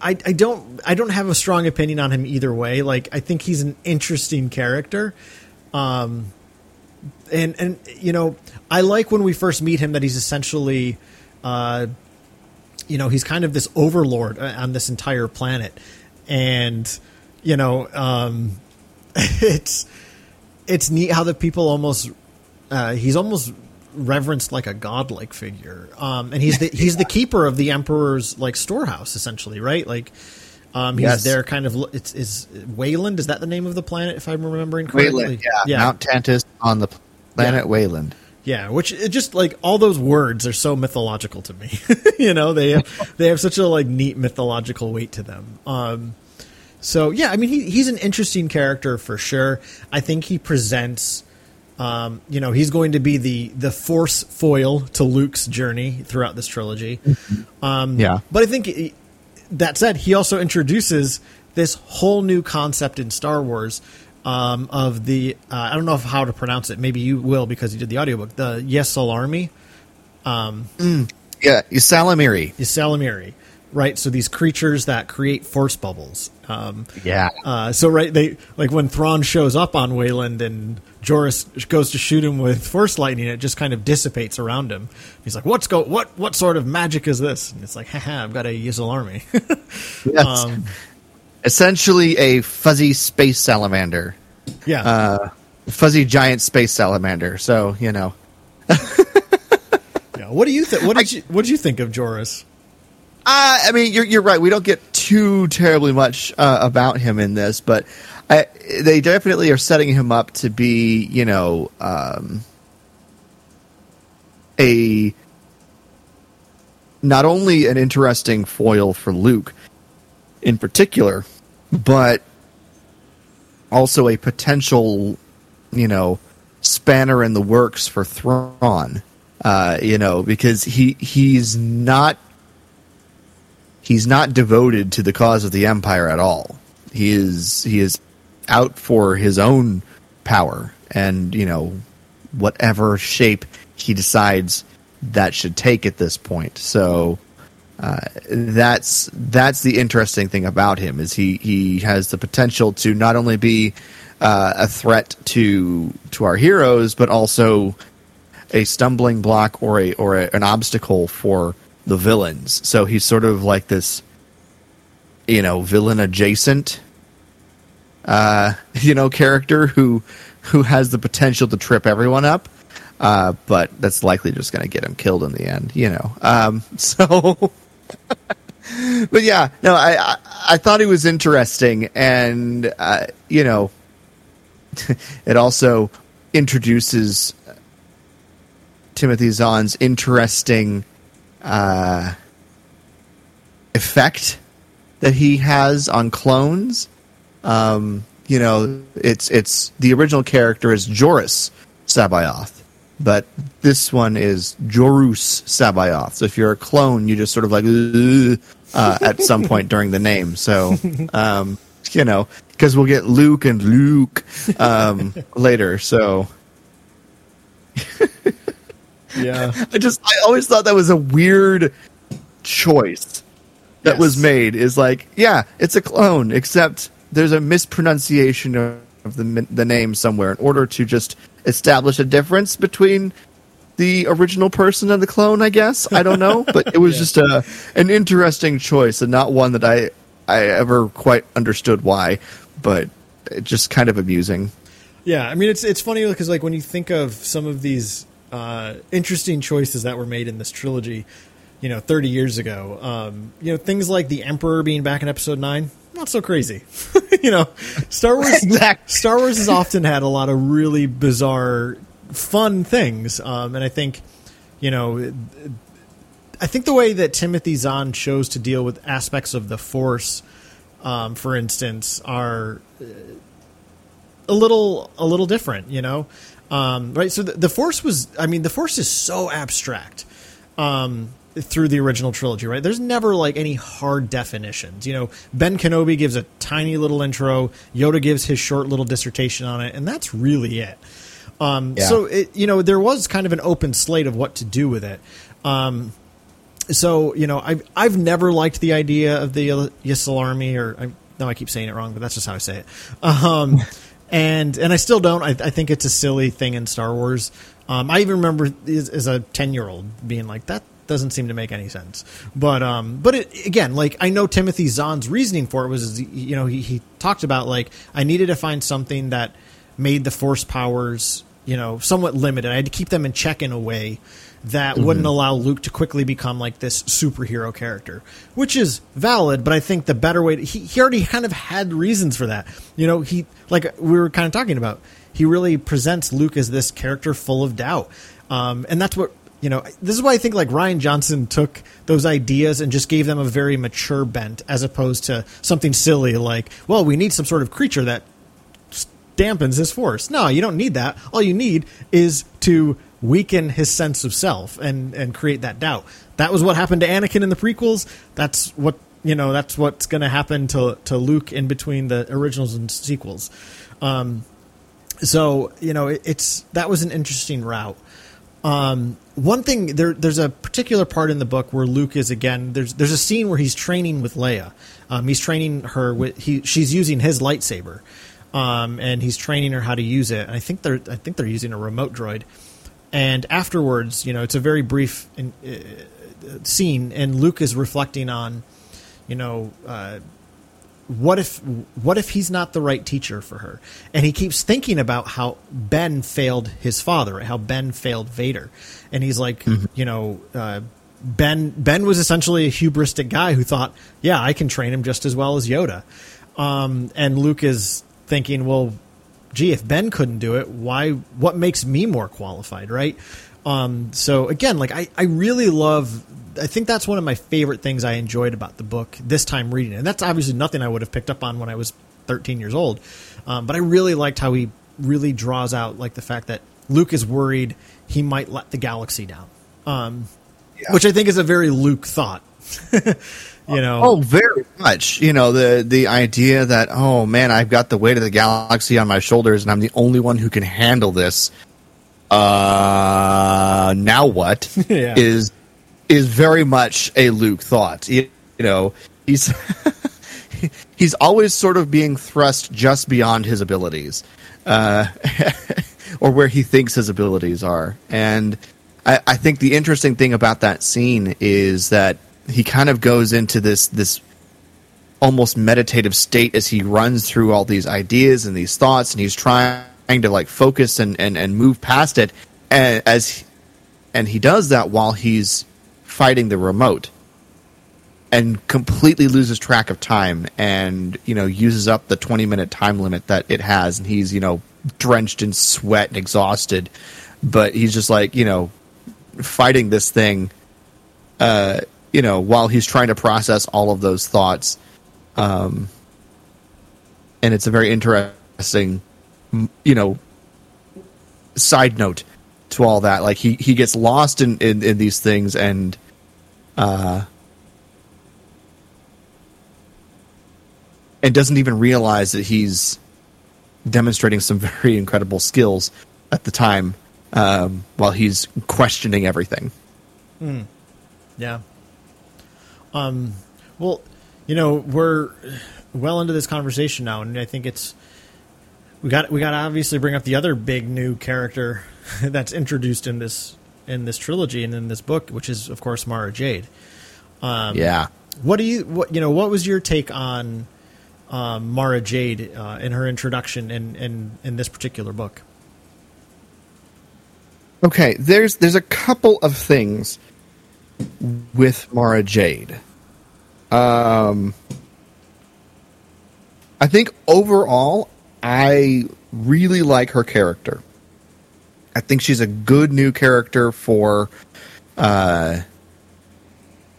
I, I don't I don't have a strong opinion on him either way. Like I think he's an interesting character. Um and and you know, I like when we first meet him that he's essentially uh you know, he's kind of this overlord uh, on this entire planet. And you know, um it's it's neat how the people almost uh he's almost reverenced like a godlike figure. Um, and he's the he's the keeper of the emperor's like storehouse essentially, right? Like um, he's Yes. there kind of it's is Wayland is that the name of the planet if I'm remembering correctly? Wayland, yeah. yeah. Mount Tantiss on the planet Yeah. Wayland. Yeah, which it just like all those words are so mythological to me. you know, they have, they have such a like neat mythological weight to them. Um, so yeah, I mean he he's an interesting character for sure. I think he presents um, you know, he's going to be the the force foil to Luke's journey throughout this trilogy. Um, Yeah. but I think he- that said, he also introduces this whole new concept in Star Wars um, of the uh, I don't know if how to pronounce it. Maybe you will because you did the audiobook. The Yesal Army, Yeah, Salamiri. Ysalamiri, right? So these creatures that create force bubbles. Um, Yeah. uh, so right, they like when Thrawn shows up on Wayland and Joruus goes to shoot him with force lightning, it just kind of dissipates around him. He's like, "What's go? What? What sort of magic is this?" And it's like, "Haha, I've got a Yisrael army." yes. um, Essentially a fuzzy space salamander. yeah, Uh, fuzzy giant space salamander. So, you know. yeah. What do you think? What did you What did you think of Joruus? Uh, I mean, you're you're right. We don't get too terribly much uh, about him in this, but I, they definitely are setting him up to be, you know, um, a not only an interesting foil for Luke in particular, but also a potential, you know, spanner in the works for Thrawn. Uh, you know, because he he's not he's not devoted to the cause of the empire at all. He is he is out for his own power and you know whatever shape he decides that should take at this point. So uh, that's that's the interesting thing about him is he he has the potential to not only be uh, a threat to to our heroes, but also a stumbling block or a or a, an obstacle for the villains. So he's sort of like this, you know, villain adjacent, uh, you know, character who who has the potential to trip everyone up. Uh, but that's likely just going to get him killed in the end, you know. Um, so, but yeah, no, I, I, I thought he was interesting, and uh, you know, it also introduces Timothy Zahn's interesting uh, effect that he has on clones. Um, you know, it's it's the original character is Joruus C'baoth, but this one is Joruus C'baoth. So if you're a clone, you just sort of like uh, at some point during the name. So um, you know, because we'll get Luke and Luke um, later. So Yeah. I just I always thought that was a weird choice that Yes. was made. Is like, yeah, it's a clone, except there's a mispronunciation of the the name somewhere in order to just establish a difference between the original person and the clone. I guess I don't know, but it was just a an interesting choice and not one that I I ever quite understood why, but it just kind of amusing. Yeah, I mean it's it's funny because like when you think of some of these uh, interesting choices that were made in this trilogy, you know, thirty years ago, um, you know, things like the Emperor being back in Episode Nine, not so crazy. you know, Star Wars Exactly. Star Wars has often had a lot of really bizarre, fun things, um, and I think, you know, I think the way that Timothy Zahn chose to deal with aspects of the Force, um, for instance, are a little a little different, you know. Um, right? So the, the Force was, I mean, the Force is so abstract um, through the original trilogy, right? There's never like any hard definitions. You know, Ben Kenobi gives a tiny little intro, Yoda gives his short little dissertation on it, and that's really it. Um, Yeah. So it, you know, there was kind of an open slate of what to do with it. Um, so you know, I've I've never liked the idea of the Yisrael army, or I no, I keep saying it wrong, but that's just how I say it. And and I still don't. I, I think it's a silly thing in Star Wars. Um, I even remember as, as a ten year old being like, that doesn't seem to make any sense. But um, but it, again, like I know Timothy Zahn's reasoning for it was, you know, he he talked about like I needed to find something that made the Force powers, you know, somewhat limited. I had to keep them in check in a way that wouldn't allow Luke to quickly become like this superhero character, which is valid. But I think the better way to, he, he already kind of had reasons for that. You know, he, like we were kind of talking about, he really presents Luke as this character full of doubt. Um, and that's what, you know, this is why I think like Rian Johnson took those ideas and just gave them a very mature bent as opposed to something silly like, well, we need some sort of creature that dampens his force. No, you don't need that. All you need is to weaken his sense of self and and create that doubt. That was what happened to Anakin in the prequels. That's what you know. That's what's going to happen to to Luke in between the originals and sequels. Um, so you know, it, it's that was an interesting route. Um, one thing there, there's a particular part in the book where Luke is again. There's there's a scene where he's training with Leia. Um, he's training her with he. She's using his lightsaber, um, and he's training her how to use it. And I think they're I think they're using a remote droid. And afterwards, you know, it's a very brief in, uh, scene, and Luke is reflecting on, you know, uh, what if what if he's not the right teacher for her? And he keeps thinking about how ben failed his father how ben failed vader. And he's like you know uh, ben ben was essentially a hubristic guy who thought yeah i can train him just as well as yoda. Um, and luke is thinking well gee if ben couldn't do it why what makes me more qualified right um, so again like I, I really love I think that's one of my favorite things I enjoyed about the book this time reading it. And that's obviously nothing I would have picked up on when I was 13 years old. Um, but I really liked how he really draws out like the fact that Luke is worried he might let the galaxy down. Um, Which I think is a very Luke thought you know. Oh, very much. You know, the the idea that oh man, I've got the weight of the galaxy on my shoulders, and I'm the only one who can handle this. Uh, now what Yeah. is is very much a Luke thought. You, you know, he's he's always sort of being thrust just beyond his abilities, uh, or where he thinks his abilities are. And I, I think the interesting thing about that scene is that he kind of goes into this this almost meditative state as he runs through all these ideas and these thoughts, and he's trying to like focus and and, and move past it, and as and he does that while he's fighting the remote and completely loses track of time and you know uses up the 20 minute time limit that it has and he's you know drenched in sweat and exhausted. But he's just like you know fighting this thing uh you know while he's trying to process all of those thoughts um and it's a very interesting you know side note to all that like he he gets lost in in, in these things and uh and doesn't even realize that he's demonstrating some very incredible skills at the time um, while he's questioning everything. Yeah. Um. Well, you know, we're well into this conversation now, and I think it's we got we got to obviously bring up the other big new character that's introduced in this in this trilogy and in this book, which is of course Mara Jade. Um, yeah. What do you what you know? What was your take on um, Mara Jade uh, in her introduction in, in in this particular book? Okay, there's there's a couple of things with Mara Jade. Um, I think overall, I really like her character. I think she's a good new character for, uh,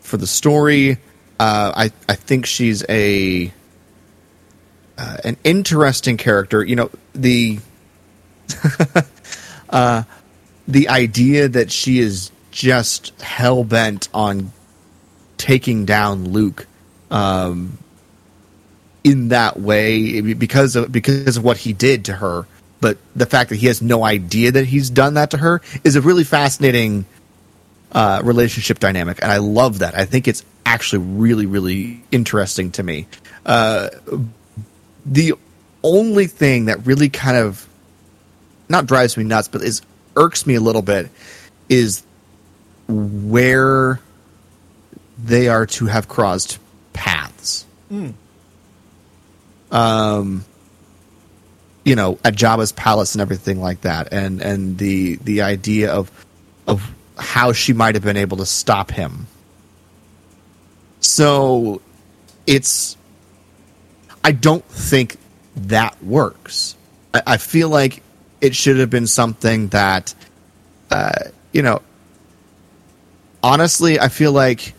for the story. Uh, I I think she's a uh, an interesting character. You know the the idea that she is just hell bent on taking down Luke um, in that way because of because of what he did to her, but the fact that he has no idea that he's done that to her is a really fascinating uh, relationship dynamic, and I love that. I think it's actually really really interesting to me. Uh, the only thing that really kind of not drives me nuts, but is irks me a little bit is where they are to have crossed paths. Um, you know, at Jabba's palace and everything like that, and and the the idea of of how she might have been able to stop him. So, it's. I don't think that works. I, I feel like it should have been something that, uh, you know, honestly, I feel like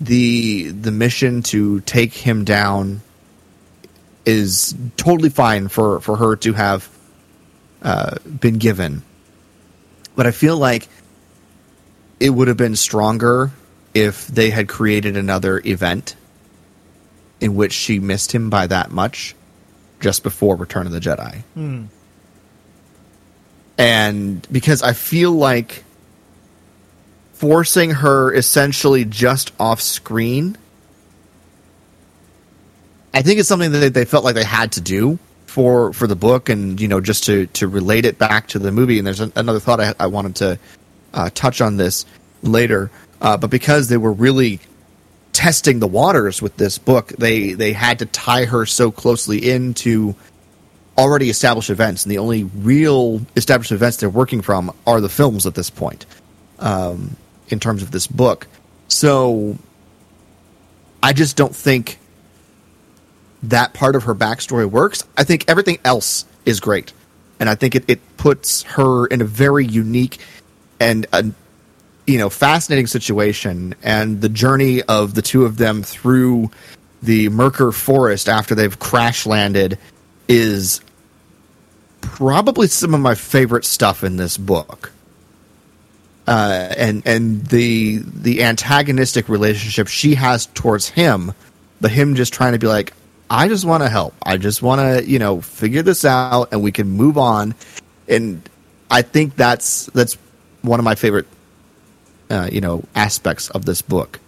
the the mission to take him down is totally fine for for her to have uh, been given, but I feel like it would have been stronger if they had created another event in which she missed him by that much just before Return of the Jedi. And because I feel like forcing her essentially just off screen, I think it's something that they felt like they had to do for for the book, and you know, just to to relate it back to the movie. And there's an, another thought I, I wanted to uh, touch on this later, uh, but because they were really testing the waters with this book, they they had to tie her so closely into already established events, and the only real established events they're working from are the films at this point, um, in terms of this book. So, I just don't think that part of her backstory works. I think everything else is great, and I think it, it puts her in a very unique and a you know fascinating situation, and the journey of the two of them through the Myrkr Forest after they've crash landed is probably some of my favorite stuff in this book. Uh, and and the the antagonistic relationship she has towards him, but him just trying to be like, I just want to help. I just want to you know figure this out, and we can move on. And I think that's that's one of my favorite uh, you know aspects of this book.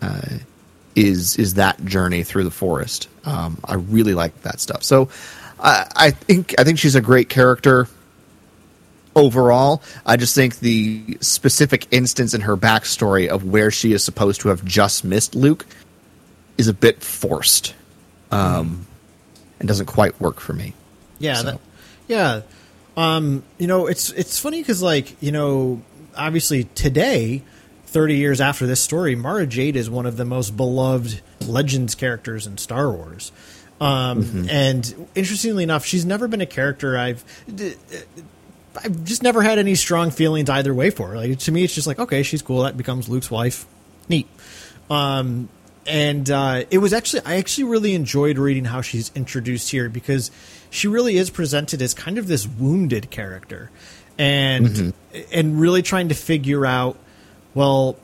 Uh, is is that journey through the forest? Um, I really like that stuff. So I, I think I think she's a great character overall. I just think the specific instance in her backstory of where she is supposed to have just missed Luke is a bit forced, um, and doesn't quite work for me. Yeah, so. that, yeah. Um, you know, it's it's funny because like you know, obviously today. 30 years after this story, Mara Jade is one of the most beloved Legends characters in Star Wars. Um, mm-hmm. And interestingly enough, she's never been a character I've I've just never had any strong feelings either way for her. Like to me, it's just like okay, she's cool. That becomes Luke's wife. Neat. Um, and uh, it was actually I actually really enjoyed reading how she's introduced here because she really is presented as kind of this wounded character, and mm-hmm. and really trying to figure out well.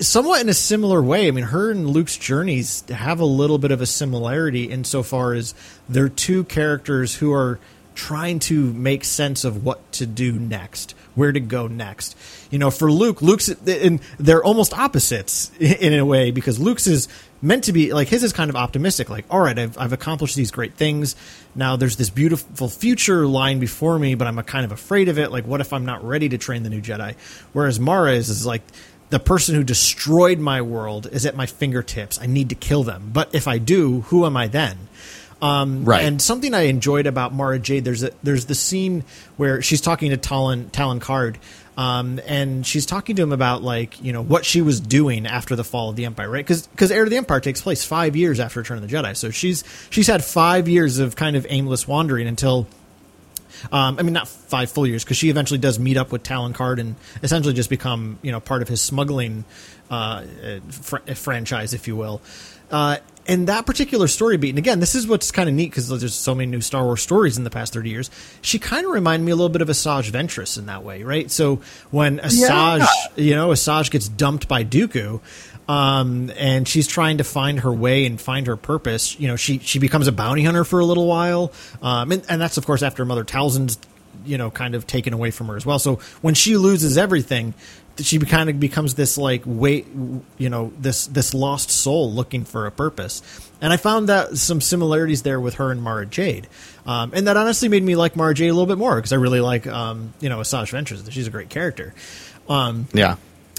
Somewhat in a similar way. I mean, her and Luke's journeys have a little bit of a similarity insofar as they're two characters who are trying to make sense of what to do next, where to go next. You know, for Luke, Luke's and they're almost opposites in a way because Luke's is meant to be like his is kind of optimistic, like, all right, I've I've accomplished these great things. Now there's this beautiful future lying before me, but I'm kind of afraid of it. Like, what if I'm not ready to train the new Jedi? Whereas Mara is, is like the person who destroyed my world is at my fingertips. I need to kill them. But if I do, who am I then? Um, right. And something I enjoyed about Mara Jade, there's a, there's the scene where she's talking to Talon Talon Karrde, um, and she's talking to him about like you know what she was doing after the fall of the Empire, right? Because because Heir to the Empire takes place five years after Return of the Jedi, so she's she's had five years of kind of aimless wandering until. Um, I mean, not five full years, because she eventually does meet up with Talon Karrde and essentially just become, you know, part of his smuggling uh, fr- franchise, if you will. Uh, and that particular story beat, and again, this is what's kind of neat because there's so many new Star Wars stories in the past 30 years. She kind of reminded me a little bit of Asajj Ventress in that way, right? So when Asajj, yeah. you know, Asajj gets dumped by Dooku, um, and she's trying to find her way and find her purpose. You know, she she becomes a bounty hunter for a little while, um, and, and that's of course after Mother Talzin's you know kind of taken away from her as well. So when she loses everything, she kind of becomes this like wait you know this this lost soul looking for a purpose. And i found that some similarities there with her and mara jade. Um, and that honestly made me like mara jade a little bit more because i really like um, you know asajj ventress. She's a great character. Um, yeah.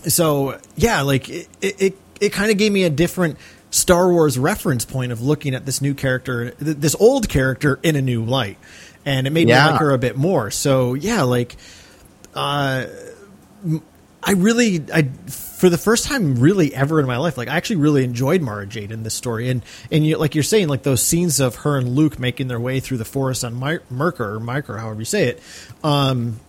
so yeah like it it, it kind of gave me a different star wars reference point of looking at this new character this old character in a new light and it made yeah. me like her a bit more. So yeah like uh I really, I for the first time really ever in my life, like I actually really enjoyed Mara Jade in this story, and and you, like you're saying, like those scenes of her and Luke making their way through the forest on My- Myrkr or Myrkr, however you say it, um,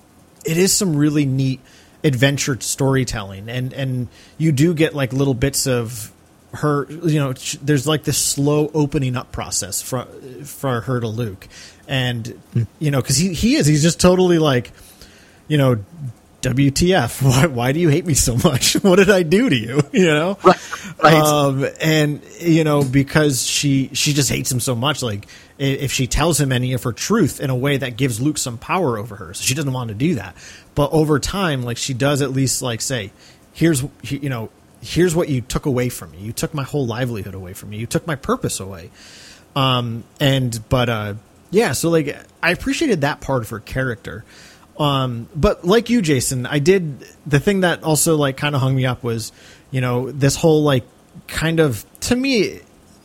it is some really neat adventure storytelling, and and you do get like little bits of her, you know, there's like this slow opening up process for for her to Luke, and you know, because he he is he's just totally like you know WTF? Why, why do you hate me so much? what did I do to you? You know, right, right. Um, and you know because she she just hates him so much. Like if she tells him any of her truth in a way that gives Luke some power over her, so she doesn't want to do that. But over time, like she does at least like say, here's you know here's what you took away from me. You took my whole livelihood away from me. You took my purpose away. Um, and but uh, yeah, so like I appreciated that part of her character. Um, but like you, Jason, I did the thing that also like kind of hung me up was, you know, this whole like kind of to me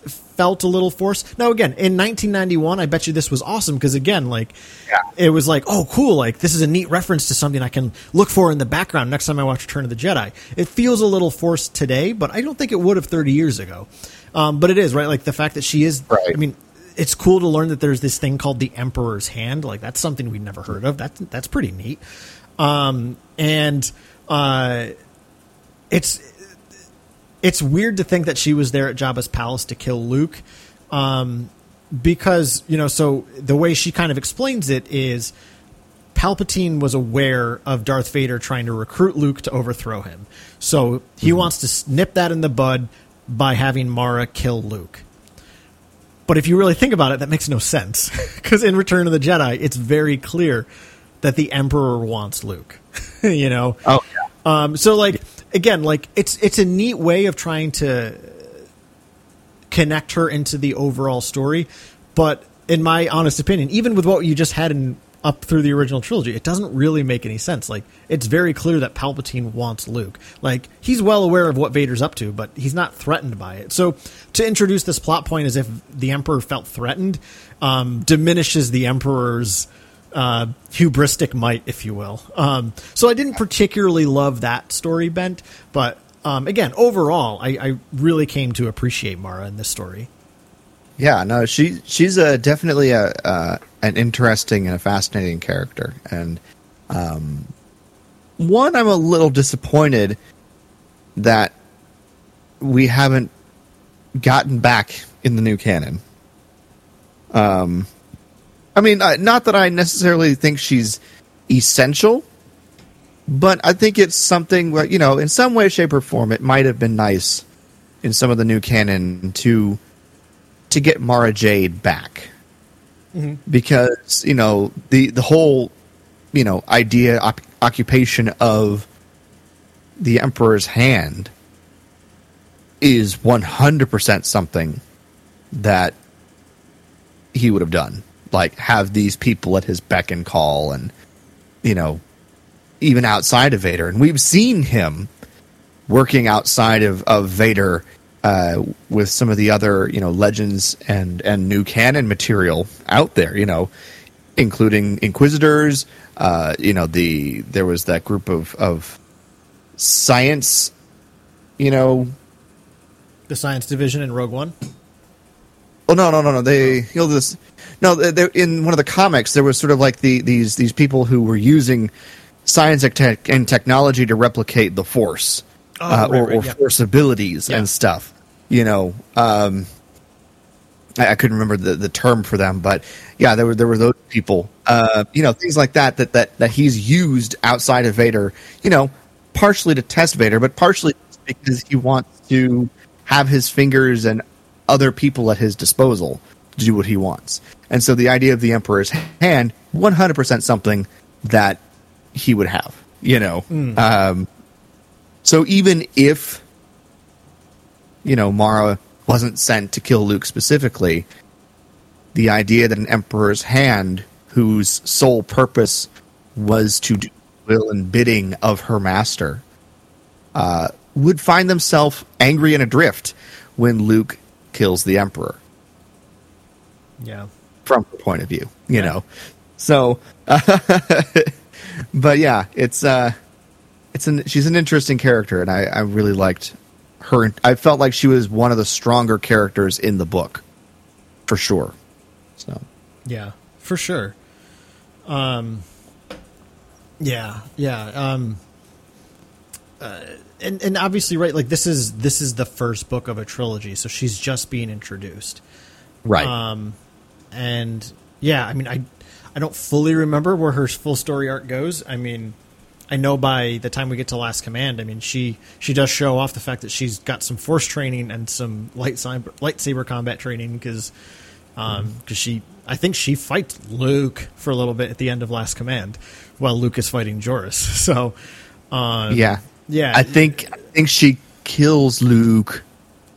felt a little forced. Now again, in 1991, I bet you this was awesome because again, like yeah. it was like, oh, cool, like this is a neat reference to something I can look for in the background next time I watch Return of the Jedi. It feels a little forced today, but I don't think it would have 30 years ago. Um, but it is right, like the fact that she is. Right. I mean, it's cool to learn that there's this thing called the Emperor's Hand. Like that's something we'd never heard of. That's that's pretty neat. Um, and uh, it's it's weird to think that she was there at Jabba's palace to kill Luke, um, because you know. So the way she kind of explains it is, Palpatine was aware of Darth Vader trying to recruit Luke to overthrow him. So he wants to snip that in the bud by having Mara kill Luke. But if you really think about it, that makes no sense. Because in Return of the Jedi, it's very clear that the Emperor wants Luke. you know? Oh, yeah. Um, so like again, like it's it's a neat way of trying to connect her into the overall story, but in my honest opinion, even with what you just had in up through the original trilogy, it doesn't really make any sense. Like it's very clear that Palpatine wants Luke. Like he's well aware of what Vader's up to, but he's not threatened by it. So to introduce this plot point as if the Emperor felt threatened um, diminishes the Emperor's uh, hubristic might, if you will. Um, so I didn't particularly love that story bent, but um, again, overall, I, I really came to appreciate Mara in this story. Yeah, no, she she's a definitely a uh, an interesting and a fascinating character, and um, one I'm a little disappointed that we haven't gotten back in the new canon. Um, I mean, uh, not that I necessarily think she's essential, but I think it's something where you know, in some way, shape, or form, it might have been nice in some of the new canon to to get Mara Jade back. Mm-hmm. Because you know the the whole you know idea op- occupation of the Emperor's hand is 100% something that he would have done. Like have these people at his beck and call and you know even outside of Vader. And we've seen him working outside of, of Vader uh, with some of the other you know legends and and new canon material out there you know including inquisitors uh, you know the there was that group of of science you know The Science Division in Rogue One. Oh no no no no! They you know this no they, in one of the comics there was sort of like the these these people who were using science and technology to replicate the force Oh, uh, right, or, right, or yeah. force abilities Yeah. and stuff. You know, um, I, I couldn't remember the, the term for them, but yeah, there were there were those people. Uh, you know, things like that that that that he's used outside of Vader. You know, partially to test Vader, but partially because he wants to have his fingers and other people at his disposal to do what he wants. And so the idea of the Emperor's hand, 100% something that he would have, you know. Um, so even if, you know, Mara wasn't sent to kill Luke specifically, the idea that an Emperor's hand, whose sole purpose was to do will and bidding of her master, uh, would find themselves angry and adrift when Luke kills the Emperor Yeah. from her point of view, you Yeah. know. So, but yeah, it's uh, it's an she's an interesting character, and I I really liked her. I felt like she was one of the stronger characters in the book, for sure. So Yeah, for sure. Um, yeah, yeah. Um, uh, and and obviously, right? Like this is this is the first book of a trilogy, so she's just being introduced. right, Um, and yeah, I mean, I I don't fully remember where her full story arc goes. I mean, I know by the time we get to Last Command, I mean she she does show off the fact that she's got some force training and some lightsaber lightsaber combat training because um because she I think she fights Luke for a little bit at the end of Last Command while Luke is fighting Joruus. So um, yeah, yeah, I think I think she kills Luke,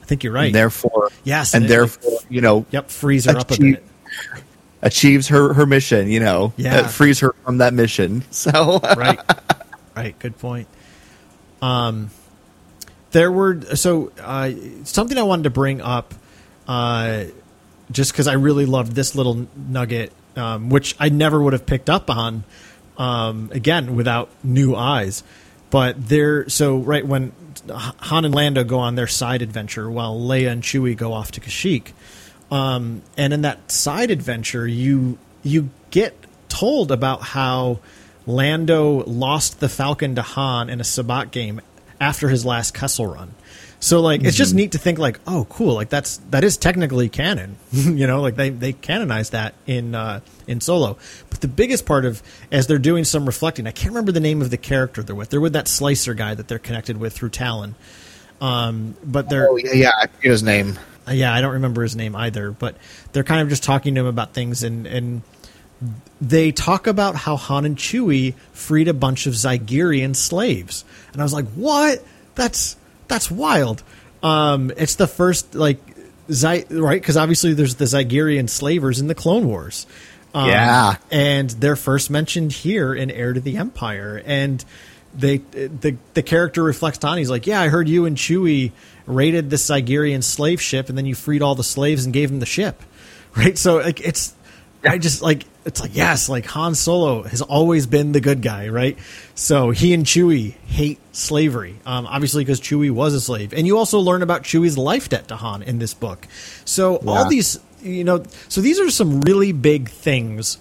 I think you're right. and therefore Yes, and and therefore you know yep, freeze her up a bit. achieves her her mission. You know, Yeah. frees her from that mission. So right right good point. Um there were so uh something i wanted to bring up uh just because i really loved this little nugget um which i never would have picked up on um again without new eyes. But there so right when han and lando go on their side adventure while leia and chewie go off to kashyyyk um, and in that side adventure, you you get told about how Lando lost the Falcon to Han in a sabacc game after his last Kessel run. So like it's just neat to think like, oh, cool, like that's that is technically canon. you know, like they they canonized that in uh, in Solo. But the biggest part of as they're doing some reflecting, I can't remember the name of the character they're with. They're with that slicer guy that they're connected with through Talon. Um, but they're Oh yeah, yeah, I forget his name. uh, yeah, I don't remember his name either, but they're kind of just talking to him about things, and and they talk about how Han and Chewie freed a bunch of Zygerian slaves, and I was like, what? That's that's wild. Um, it's the first like Zy- right because obviously there's the Zygerian slavers in the Clone Wars. Um, Yeah. and they're first mentioned here in Heir to the Empire, and they the the character reflects on. He's like, "Yeah, I heard you and Chewie raided this Zygerian slave ship, and then you freed all the slaves and gave them the ship." Right? So like, it's I just like it's like yes, like Han Solo has always been the good guy, right? So he and Chewie hate slavery, um, obviously because Chewie was a slave, and you also learn about Chewie's life debt to Han in this book. So all these, you know, so these are some really big things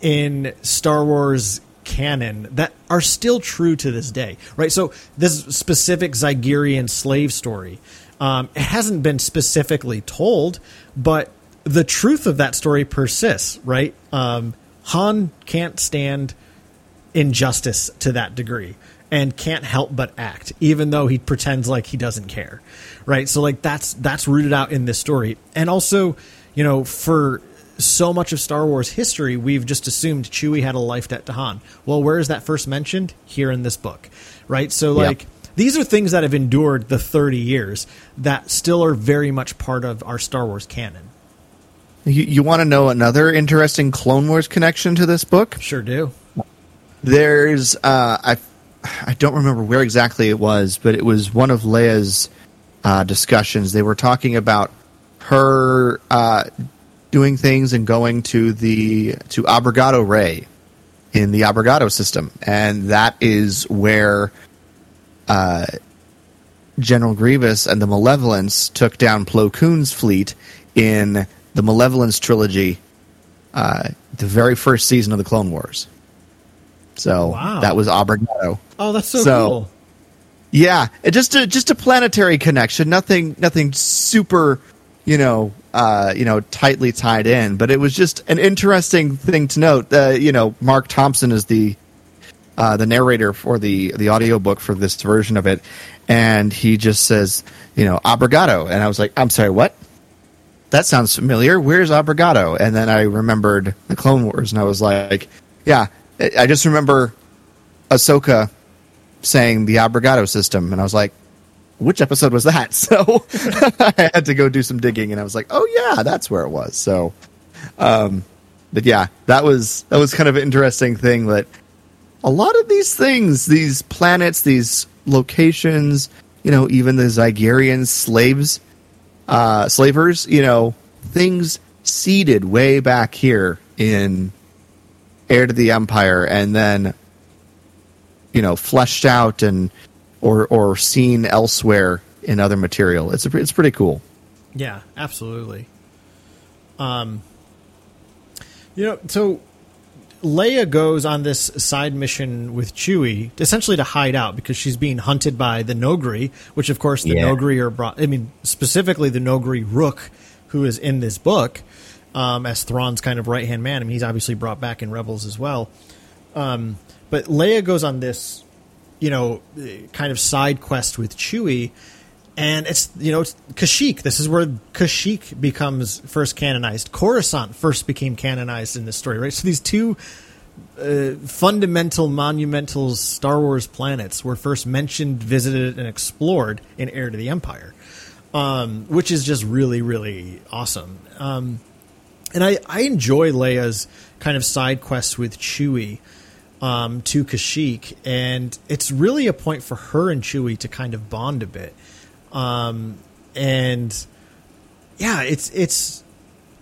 in Star Wars canon that are still true to this day, right? So this specific Zygerian slave story, um, it hasn't been specifically told, but the truth of that story persists, right? Um, Han can't stand injustice to that degree and can't help but act even though he pretends like he doesn't care right? So like that's that's rooted out in this story. And also you know for so much of Star Wars history we've just assumed Chewie had a life debt to Han. Well where is that first mentioned? Here in this book right? So like these are things that have endured the 30 years that still are very much part of our Star Wars canon You, you want to know another interesting Clone Wars connection to this book? sure do There's uh, I I don't remember where exactly it was, but it was one of Leia's uh, discussions. They were talking about her uh, doing things and going to the to Abregado-rae in the Abregado system, and that is where uh, General Grievous and the Malevolence took down Plo Koon's fleet in the Malevolence trilogy, uh, the very first season of the Clone Wars. So Wow. that was Abregado. oh that's so, So- cool Yeah, it just a just a planetary connection. Nothing nothing super, you know, uh, you know, tightly tied in. But it was just an interesting thing to note. Uh, you know, Marc Thompson is the uh, the narrator for the the audiobook for this version of it, and he just says, you know, Abregado, and I was like, I'm sorry, what? That sounds familiar. Where's Abregado? And then I remembered the Clone Wars, and I was like, yeah, I just remember Ahsoka saying the Abregado system, and I was like, which episode was that? So I had to go do some digging, and I was like, oh yeah, that's where it was. So, um, but yeah, that was that was kind of an interesting thing that a lot of these things, these planets, these locations, you know, even the Zygerian slaves, uh, slavers, you know, things seeded way back here in Heir to the Empire, and then you know fleshed out and or or seen elsewhere in other material. It's a, it's pretty cool. Yeah, absolutely. Um, you know, so Leia goes on this side mission with Chewie, essentially to hide out because she's being hunted by the Noghri, which of course the Yeah. Noghri are brought. I mean, specifically the Noghri Rukh, who is in this book um, as Thrawn's kind of right hand man. I mean, he's obviously brought back in Rebels as well. Um, but Leia goes on this, you know, kind of side quest with Chewie, and it's you know it's Kashyyyk. This is where Kashyyyk becomes first canonized. Coruscant first became canonized in this story, right? So these two uh, fundamental, monumental Star Wars planets were first mentioned, visited, and explored in Heir to the Empire, um, which is just really, really awesome. Um, and I, I enjoy Leia's kind of side quests with Chewie um, to Kashyyyk, and it's really a point for her and Chewie to kind of bond a bit. Um, and yeah, it's it's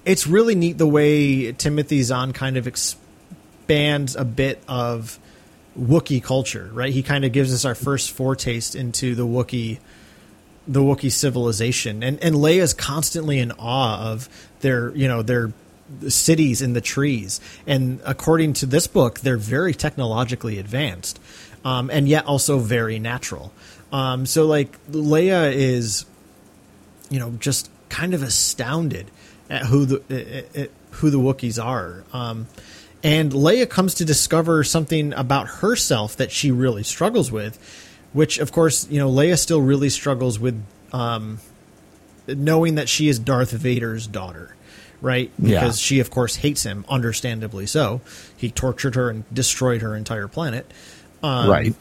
it's really neat the way Timothy Zahn kind of expands a bit of Wookiee culture, right? He kind of gives us our first foretaste into the Wookiee the Wookiee civilization, and and Leia's constantly in awe of their you know their cities in the trees, and according to this book, they're very technologically advanced, um, and yet also very natural. Um, so like Leia is, you know, just kind of astounded at who the at, at who the Wookiees are. Um, and Leia comes to discover something about herself that she really struggles with, which, of course, you know, Leia still really struggles with um, knowing that she is Darth Vader's daughter, right? Because Yeah. she, of course, hates him, understandably so. He tortured her and destroyed her entire planet. Um, right.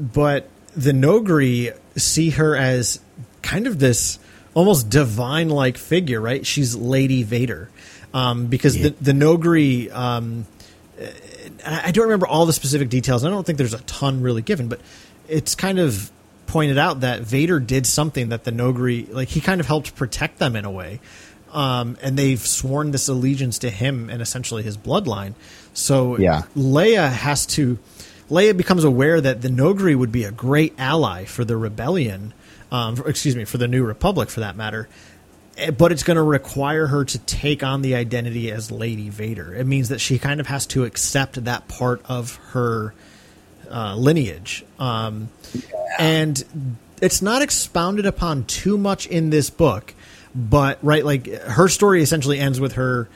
But the Noghri see her as kind of this almost divine like figure, right? She's Lady Vader. Um, because the, the Noghri, um, I I don't remember all the specific details. I don't think there's a ton really given, but it's kind of pointed out that Vader did something that the Noghri, like he kind of helped protect them in a way. Um, and they've sworn this allegiance to him and essentially his bloodline. So Yeah. Leia has to. Leia becomes aware that the Noghri would be a great ally for the rebellion. Um, for- excuse me, for the New Republic, for that matter. Eh, But it's going to require her to take on the identity as Lady Vader. It means that she kind of has to accept that part of her uh, lineage. Um, And it's not expounded upon too much in this book, but right, like her story essentially ends with her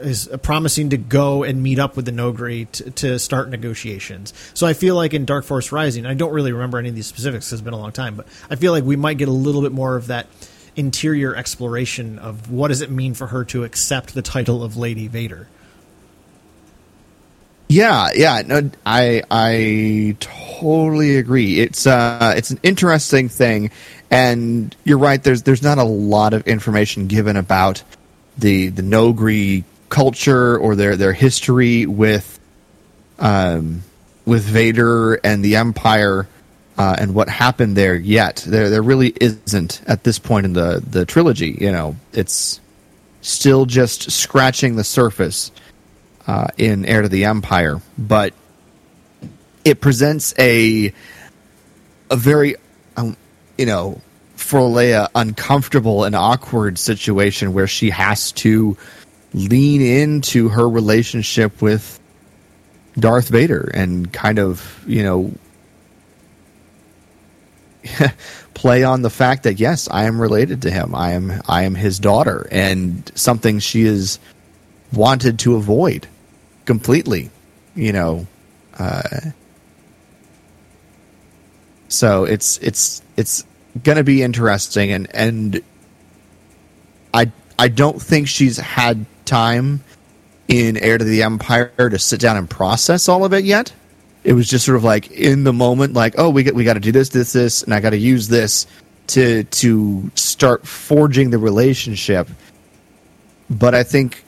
is promising to go and meet up with the Noghri to, to start negotiations. So I feel like in Dark Force Rising, I don't really remember any of these specifics it's been a long time, but I feel like we might get a little bit more of that interior exploration of what does it mean for her to accept the title of Lady Vader. Yeah, yeah, no, I I totally agree. It's uh it's an interesting thing, and you're right. There's there's not a lot of information given about the the Noghri culture or their their history with um with Vader and the Empire uh, and what happened there yet. There there really isn't at this point in the the trilogy. You know, it's still just scratching the surface uh, in Heir to the Empire, but it presents a a very um, you know for Leia uncomfortable and awkward situation where she has to lean into her relationship with Darth Vader and kind of you know play on the fact that yes, I am related to him. I am I am his daughter, and something she is wanted to avoid completely. You know, uh, so it's it's it's going to be interesting, and and I I don't think she's had time in Heir to the Empire to sit down and process all of it yet. It was just sort of like in the moment, like, oh, we get we got to do this, this, this, and I got to use this to to start forging the relationship. But I think,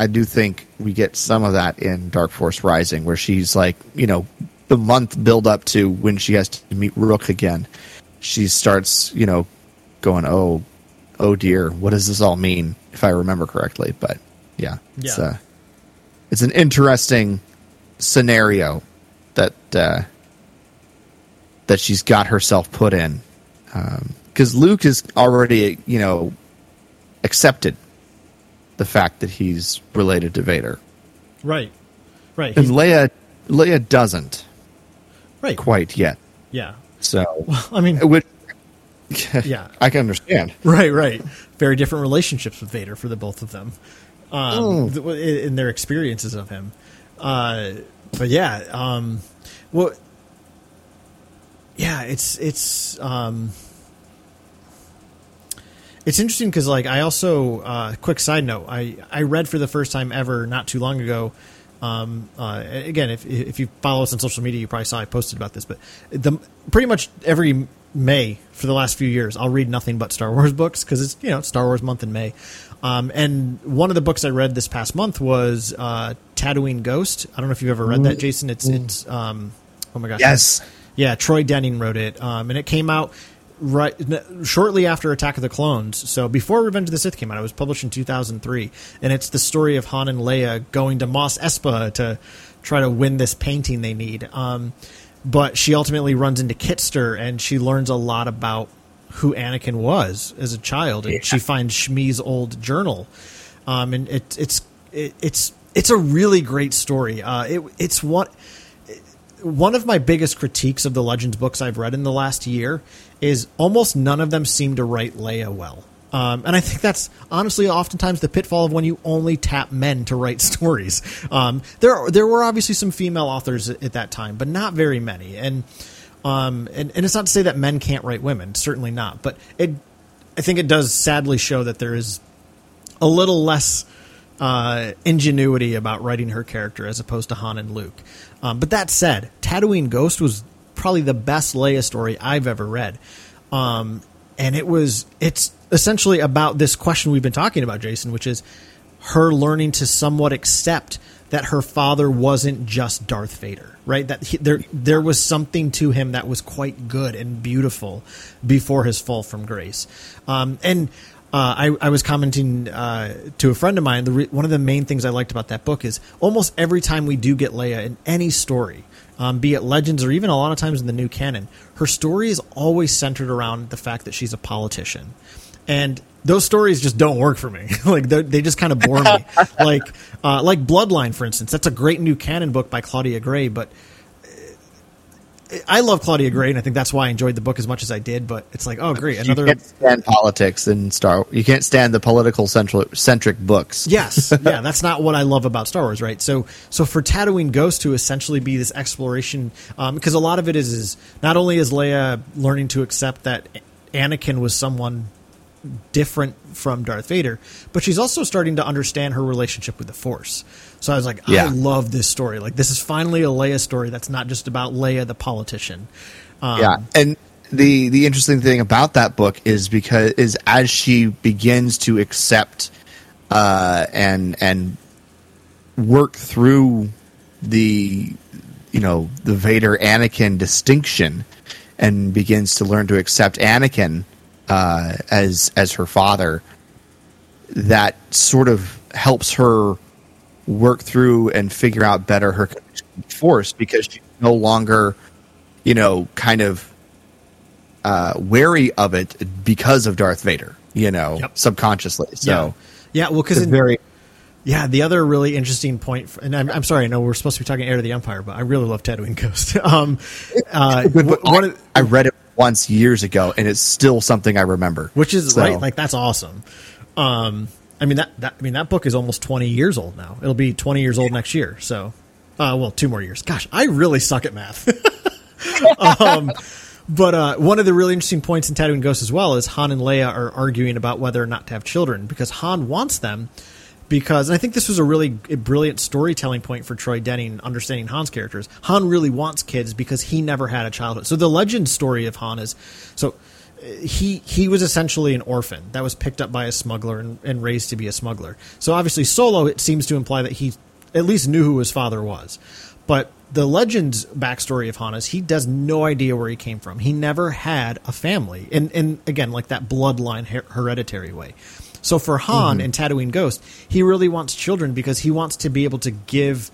I do think we get some of that in Dark Force Rising, where she's like, you know, the month build up to when she has to meet Rukh again, she starts, you know, going, oh, oh dear, what does this all mean? If I remember correctly, but yeah, it's Yeah. uh, it's an interesting scenario that uh, that she's got herself put in because Luke is already you know accepted the fact that he's related to Vader, Right. Right. and He's- Leia Leia doesn't right. quite yet. Yeah. So, I mean, which Yeah. I can understand. Right, right. Very different relationships with Vader for the both of them, um, in in their experiences of him. Uh, but yeah, um, well, yeah, it's it's um, it's interesting because like I also uh, quick side note I I read for the first time ever not too long ago. Um, uh, again, if if you follow us on social media, you probably saw I posted about this. But the pretty much every May for the last few years, I'll read nothing but Star Wars books because it's you know Star Wars month in May. Um, and one of the books I read this past month was uh, Tatooine Ghost. I don't know if you've ever read that, Jason. It's it's um, oh my gosh, Yes. yeah, Troy Denning wrote it, um, and it came out right shortly after Attack of the Clones. So before Revenge of the Sith came out, it was published in 2003, and it's the story of Han and Leia going to Mos Espa to try to win this painting they need. Um, but she ultimately runs into Kitster, and she learns a lot about who Anakin was as a child, and she finds Shmi's old journal, um, and it, it's it, it's it's a really great story. Uh, it, it's what one of my biggest critiques of the Legends books I've read in the last year is almost none of them seem to write Leia well. Um, and I think that's honestly oftentimes the pitfall of when you only tap men to write stories. Um, there, there were obviously some female authors at, at, that time, but not very many. And, um, and and it's not to say that men can't write women, certainly not. But it, I think it does sadly show that there is a little less uh, ingenuity about writing her character as opposed to Han and Luke. Um, but that said, Tatooine Ghost was probably the best Leia story I've ever read. Um, and it was it's essentially about this question we've been talking about, Jason, which is her learning to somewhat accept that her father wasn't just Darth Vader, right? That he, there there was something to him that was quite good and beautiful before his fall from grace. Um, and uh, I, I, was commenting uh, to a friend of mine. Re- one of the main things I liked about that book is almost every time we do get Leia in any story, um, be it Legends or even a lot of times in the new canon, her story is always centered around the fact that she's a politician. And those stories just don't work for me. like they just kind of bore me. like uh, like Bloodline, for instance. That's a great new canon book by Claudia Gray, but I love Claudia Gray, and I think that's why I enjoyed the book as much as I did. But it's like, oh, great, another. You can't stand politics and Star. You can't stand the political central centric books. Yes, yeah, that's not what I love about Star Wars, right? So, so for Tatooine Ghost to essentially be this exploration, because um, a lot of it is is not only is Leia learning to accept that Anakin was someone different from Darth Vader, but she's also starting to understand her relationship with the Force. So I was like, yeah. I love this story. Like this is finally a Leia story that's not just about Leia the politician. Um, yeah, and the the interesting thing about that book is because is as she begins to accept uh, and and work through the you know the Vader Anakin distinction and begins to learn to accept Anakin uh, as as her father, that sort of helps her work through and figure out better her force because she's no longer, you know, kind of uh, wary of it because of Darth Vader, you know, yep. subconsciously. So, yeah, yeah well, because very. Yeah, the other really interesting point, for, and I'm, I'm, sorry, I know we're supposed to be talking Heir to the Empire, but I really love Tatooine Ghost. um, uh, one of, I read it once years ago, and it's still something I remember. Which is so. right, like that's awesome. Um, I mean that, that I mean that book is almost twenty years old now. It'll be twenty years old next year. So, uh, well, two more years. Gosh, I really suck at math. um, but uh, one of the really interesting points in Tatooine Ghost as well is Han and Leia are arguing about whether or not to have children because Han wants them because I think this was a really brilliant storytelling point for Troy Denning, understanding Han's characters. Han really wants kids because he never had a childhood. So the legend story of Han is so eh, he he was essentially an orphan that was picked up by a smuggler and, and raised to be a smuggler. So obviously, Solo it seems to imply that he at least knew who his father was, but the legend's backstory of Han is he does no idea where he came from. He never had a family, and and again like that bloodline her- hereditary way. So for Han mm-hmm. and Tatooine Ghost, he really wants children because he wants to be able to give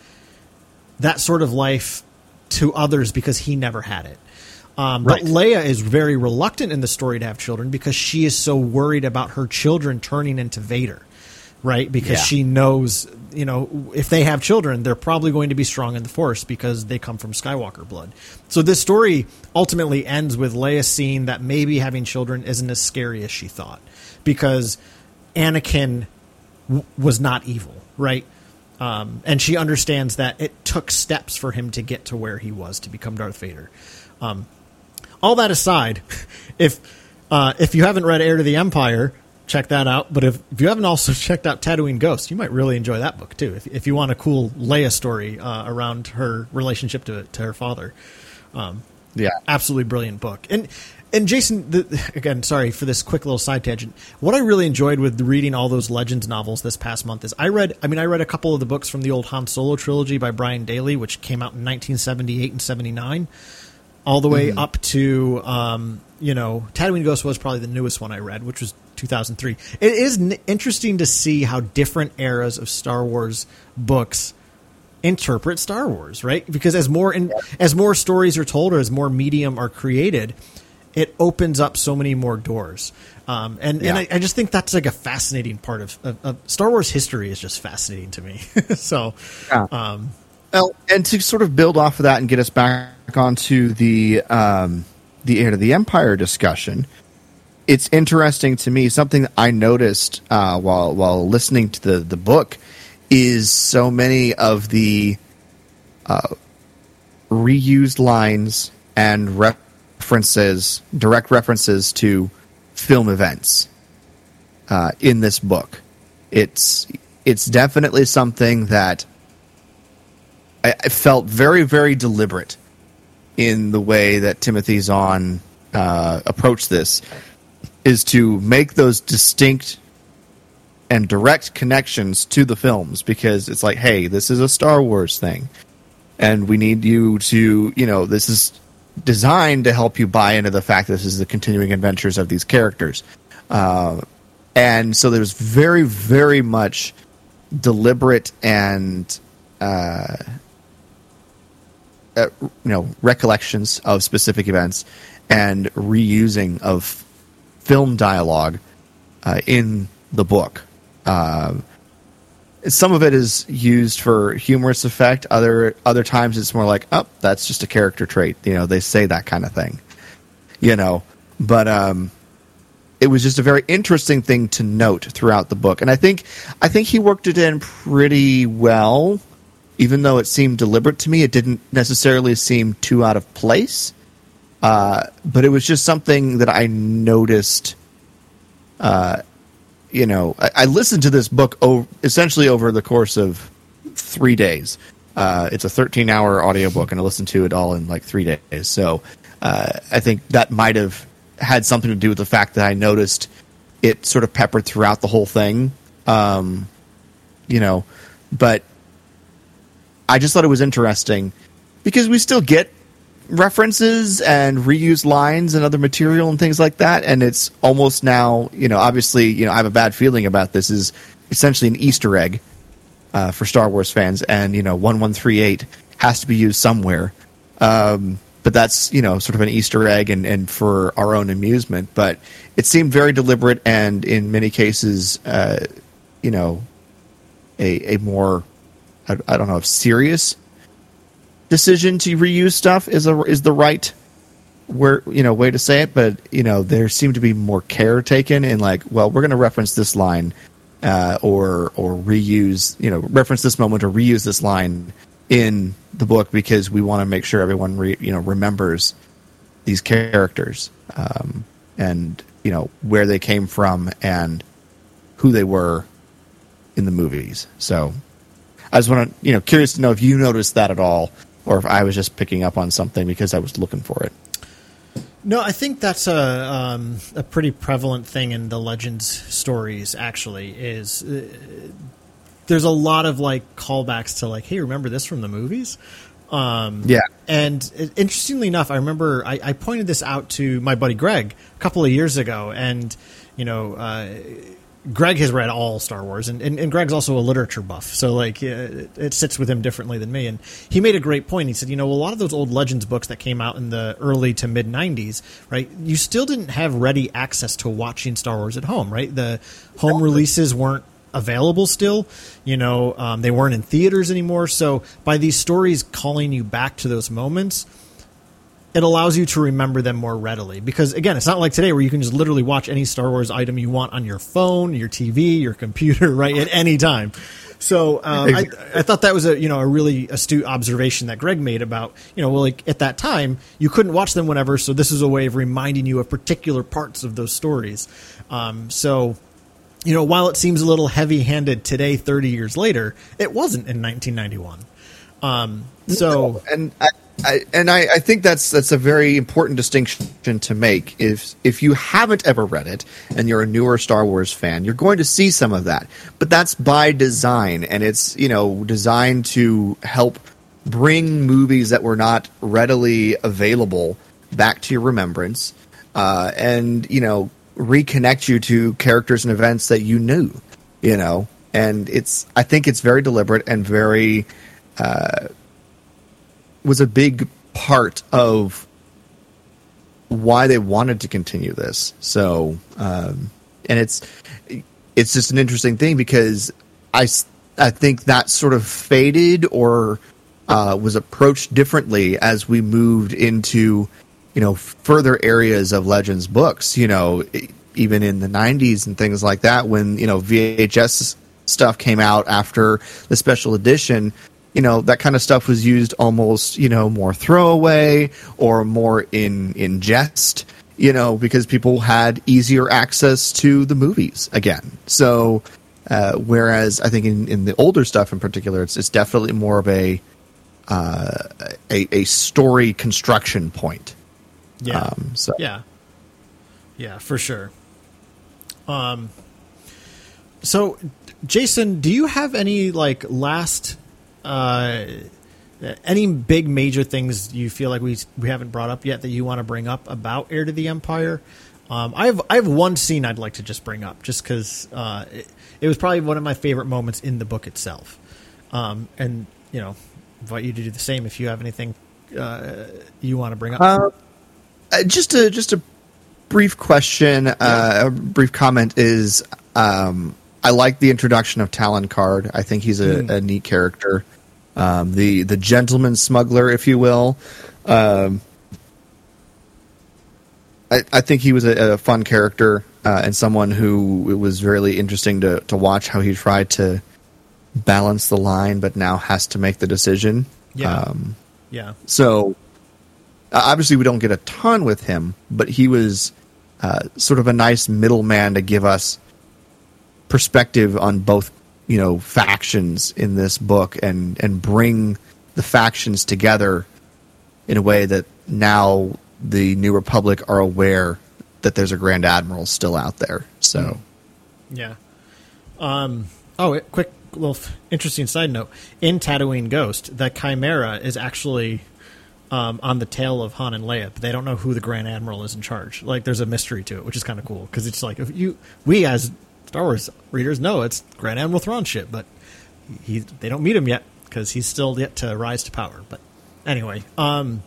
that sort of life to others because he never had it. Um, right. But Leia is very reluctant in the story to have children because she is so worried about her children turning into Vader, right? Because yeah. she knows, you know, if they have children, they're probably going to be strong in the Force because they come from Skywalker blood. So this story ultimately ends with Leia seeing that maybe having children isn't as scary as she thought because Anakin w- was not evil, right? Um, and she understands that it took steps for him to get to where he was to become Darth Vader. Um, all that aside, if uh, if you haven't read Heir to the Empire, check that out. But if, if you haven't also checked out Tatooine Ghost, you might really enjoy that book too. If, if you want a cool Leia story uh, around her relationship to to her father, um, yeah, absolutely brilliant book. And and Jason, the, again, sorry for this quick little side tangent. What I really enjoyed with reading all those Legends novels this past month is I read, I mean, I read a couple of the books from the old Han Solo trilogy by Brian Daley, which came out in 1978 and 79, all the way mm-hmm. up to, um, you know, Tatooine Ghost was probably the newest one I read, which was 2003. It is n- interesting to see how different eras of Star Wars books interpret Star Wars, right? Because as more in, as more stories are told or as more medium are created, it opens up so many more doors. Um, and yeah. and I, I, just think that's like a fascinating part of, of, of, Star Wars history is just fascinating to me. so, yeah. um, Well, and to sort of build off of that and get us back onto the um, the heir to the empire discussion, it's interesting to me. Something I noticed uh, while while listening to the the book is so many of the uh, reused lines and references, direct references to film events uh, in this book. It's it's definitely something that I, I felt very very deliberate in the way that Timothy Zahn uh, approached this is to make those distinct and direct connections to the films because it's like, hey, this is a Star Wars thing, and we need you to, you know, this is designed to help you buy into the fact that this is the continuing adventures of these characters. Uh, and so there's very, very much deliberate and uh, uh, you know recollections of specific events and reusing of film dialogue uh, in the book. Uh, some of it is used for humorous effect. Other other times it's more like, oh, that's just a character trait. You know, they say that kind of thing. You know, but um, it was just a very interesting thing to note throughout the book, and I think I think he worked it in pretty well. Even though it seemed deliberate to me, it didn't necessarily seem too out of place. Uh, but it was just something that I noticed. Uh, you know, I, I, listened to this book o- essentially over the course of three days. Uh, it's a 13 hour audiobook, and I listened to it all in like three days. So uh, I think that might have had something to do with the fact that I noticed it sort of peppered throughout the whole thing. Um, you know, but I just thought it was interesting because we still get references and reused lines and other material and things like that. And it's almost now you know obviously you know i have a bad feeling about this is essentially an easter egg uh, for star wars fans. And you know 1138 has to be used somewhere. Um, but that's you know sort of an easter egg and, and for our own amusement. But it seemed very deliberate and in many cases uh, you know a, a more I, don't know if serious decision to reuse stuff is a is the right where you know way to say it, but you know there seemed to be more care taken in like, well, we're going to reference this line uh, or or reuse you know reference this moment or reuse this line in the book because we want to make sure everyone re, you know remembers these characters um, and you know where they came from and who they were in the movies. So I just want to, you know, curious to know if you noticed that at all, or if I was just picking up on something because I was looking for it. No, I think that's a um, a pretty prevalent thing in the Legends stories. Actually, is uh, there's a lot of like callbacks to like, hey, remember this from the movies? Um, yeah. And uh, interestingly enough, I remember I, I, pointed this out to my buddy Greg a couple of years ago, and you know, uh, Greg has read all Star Wars, and, and, and Greg's also a literature buff, so like it, it, sits with him differently than me. And he made a great point. He said, you know, a lot of those old Legends books that came out in the early to mid '90s, right? You still didn't have ready access to watching Star Wars at home, right? The home releases weren't available still. You know, um, they weren't in theaters anymore. So by these stories calling you back to those moments it allows you to remember them more readily. Because again it's not like today where you can just literally watch any star wars item you want on your phone your tv your computer right at any time. So um, I, I, thought that was a you know a really astute observation that greg made about you know well like at that time you couldn't watch them whenever so this is a way of reminding you of particular parts of those stories. Um, so you know while it seems a little heavy handed today 30 years later it wasn't in 1991 um, so no, and I, I, and I, I, think that's that's a very important distinction to make. If if you haven't ever read it and you're a newer Star Wars fan, you're going to see some of that. But that's by design, and it's you know designed to help bring movies that were not readily available back to your remembrance, uh, and you know reconnect you to characters and events that you knew. You know, and it's I think it's very deliberate and very. Uh, was a big part of why they wanted to continue this. So, um, and it's it's just an interesting thing because I I think that sort of faded or uh, was approached differently as we moved into you know further areas of Legends books. You know, even in the '90s and things like that, when you know VHS stuff came out after the special edition. You know that kind of stuff was used almost, you know, more throwaway or more in in jest you know, because people had easier access to the movies again. So, uh, whereas I think in, in the older stuff in particular, it's, it's definitely more of a, uh, a a story construction point. Yeah. Um, so Yeah. Yeah, for sure. Um so Jason, do you have any like last uh any big major things you feel like we we haven't brought up yet that you want to bring up about Heir to the Empire? Um, I have I have one scene I'd like to just bring up just because uh, it, it was probably one of my favorite moments in the book itself, um, and you know invite you to do the same if you have anything uh, you want to bring up. Uh, uh, just a just a brief question, uh, a brief comment is um, I like the introduction of Talon Karrde. I think he's a, a neat character. Um, the the gentleman smuggler, if you will. Um, I, I think he was a, a fun character uh, and someone who it was really interesting to to watch how he tried to balance the line, but now has to make the decision. Yeah. Um, yeah. so obviously we don't get a ton with him, but he was uh, sort of a nice middleman to give us perspective on both, you know, factions in this book and and bring the factions together in a way that now the New Republic are aware that there's a Grand Admiral still out there. So Yeah. Um. Oh, quick little f- interesting side note: in Tatooine Ghost, the Chimera is actually um, on the tail of Han and Leia, but they don't know who the Grand Admiral is in charge. Like, there's a mystery to it, which is kind of cool because it's like if you, we as Star Wars readers know it's Grand Admiral Thrawn shit, but he they don't meet him yet because he's still yet to rise to power. But anyway, um,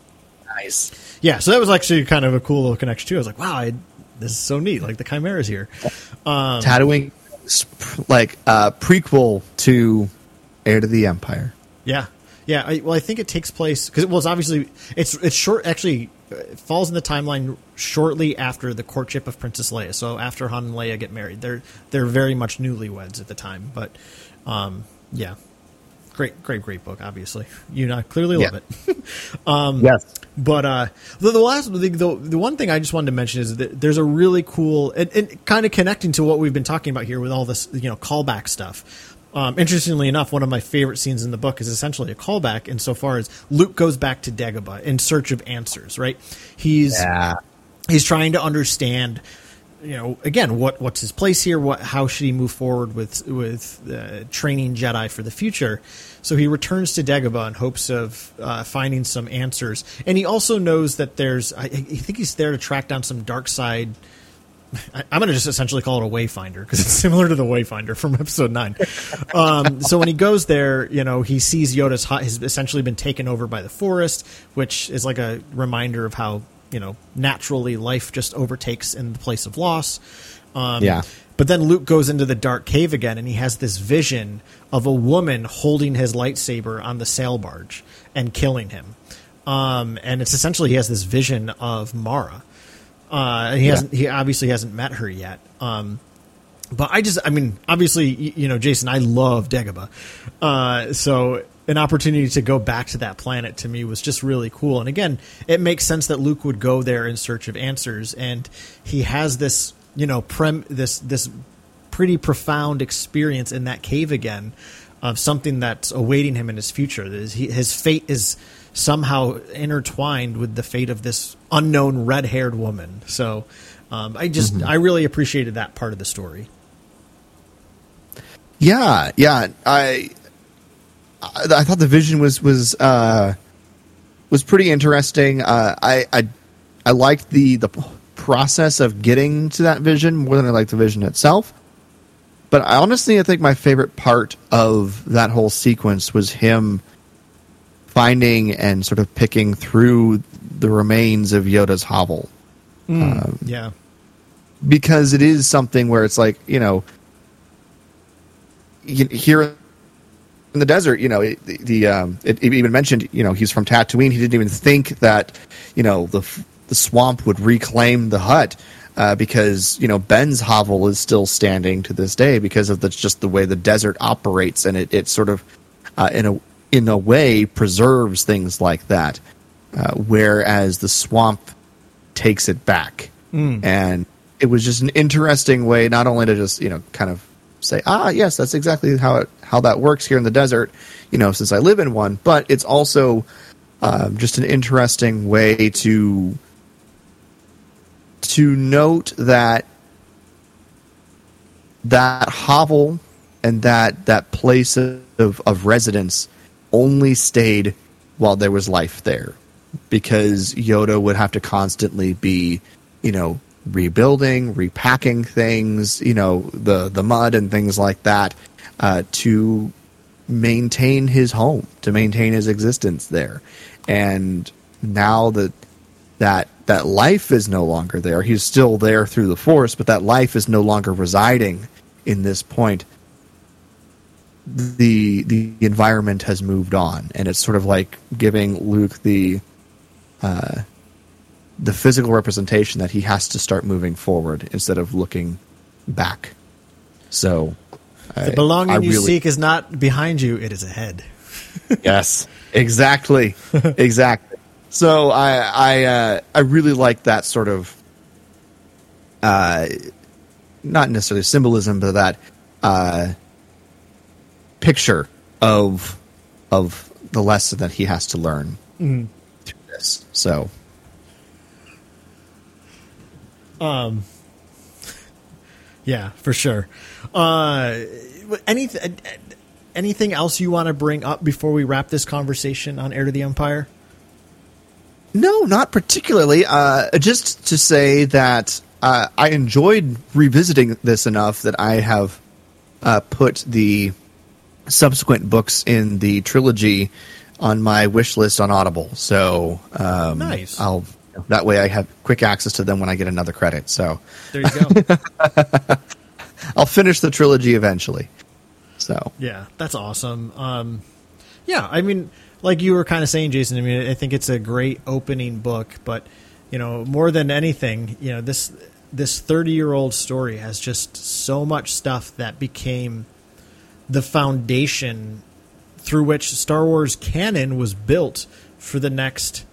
nice. yeah, so that was actually kind of a cool little connection too. I was like, wow, I, this is so neat. Like the Chimera's here. Um, Tatooine, is pr- like uh, prequel to Heir to the Empire. Yeah, yeah. I, well, I think it takes place because well, it's obviously it's it's short. Actually, it falls in the timeline shortly after the courtship of Princess Leia. So after Han and Leia get married, they're they're very much newlyweds at the time. But um, yeah, great, great, great book. Obviously, you know, clearly love Yeah. it. yes. But uh, the, the last, the, the, the one thing I just wanted to mention is that there's a really cool, and, and kind of connecting to what we've been talking about here with all this, you know, callback stuff. Um, interestingly enough, one of my favorite scenes in the book is essentially a callback insofar as Luke goes back to Dagobah in search of answers. Right? He's Yeah. he's trying to understand you know again what what's his place here what how should he move forward with with uh, training jedi for the future so he returns to dagobah in hopes of uh, finding some answers and he also knows that there's i, I think he's there to track down some dark side I'm going to just essentially call it a wayfinder because it's similar to the wayfinder from episode nine. Um, so when he goes there, you know, he sees Yoda's hut has essentially been taken over by the forest, which is like a reminder of how you know naturally life just overtakes in the place of loss. Um, Yeah. But then Luke goes into the dark cave again, and he has this vision of a woman holding his lightsaber on the sail barge and killing him. Um, and it's essentially he has this vision of Mara. Uh, he hasn't. He obviously hasn't met her yet. Um, but I just, I mean, obviously, you know, Jason, I love Dagobah. Uh, so an opportunity to go back to that planet to me was just really cool. And again, it makes sense that Luke would go there in search of answers, and he has this, you know, prem this this pretty profound experience in that cave again of something that's awaiting him in his future. That is- he- His fate is somehow intertwined with the fate of this unknown red-haired woman. So. Um, I just I really appreciated that part of the story. Yeah, yeah. I I, I thought the vision was was uh, was pretty interesting. Uh, I I I liked the the process of getting to that vision more than I liked the vision itself. But I honestly, I think my favorite part of that whole sequence was him finding and sort of picking through the remains of Yoda's hovel. Yeah, because it is something where it's like you know here in the desert, you know, it, the um, it, it even mentioned, you know, he's from Tatooine. He didn't even think that, you know, the the swamp would reclaim the hut uh, because you know Ben's hovel is still standing to this day because of the, just the way the desert operates, and it, it sort of uh, in a in a way preserves things like that, uh, whereas the swamp takes it back, Mm. and it was just an interesting way not only to just you know kind of say ah yes that's exactly how it how that works here in the desert, you know since I live in one, but it's also um, just an interesting way to to note that that hovel and that that place of, of residence only stayed while there was life there because Yoda would have to constantly be, you know, rebuilding, repacking things, you know, the the mud and things like that uh, to maintain his home, to maintain his existence there. And now that that that life is no longer there, he's still there through the Force, but that life is no longer residing in this point. The the environment has moved on, and it's sort of like giving Luke the uh, the physical representation that he has to start moving forward instead of looking back. So, The I- belonging I you really- seek is not behind you; it is ahead. yes, exactly, exactly. So I I uh, I really like that sort of uh, not necessarily symbolism, but that uh, picture of of the lesson that he has to learn through this. So Yeah, for sure. Uh, anything anything else you want to bring up before we wrap this conversation on Heir to the Empire? No, not particularly. Uh, just to say that uh, I enjoyed revisiting this enough that I have uh, put the subsequent books in the trilogy on my wish list on Audible. So um, Nice. I'll that way I have quick access to them when I get another credit. So There you go. I'll finish the trilogy eventually. So Yeah, that's awesome. Um, yeah, I mean, like you were kind of saying, Jason. I mean, I think it's a great opening book, but you know, more than anything, you know, this this thirty year old story has just so much stuff that became the foundation through which Star Wars canon was built for the next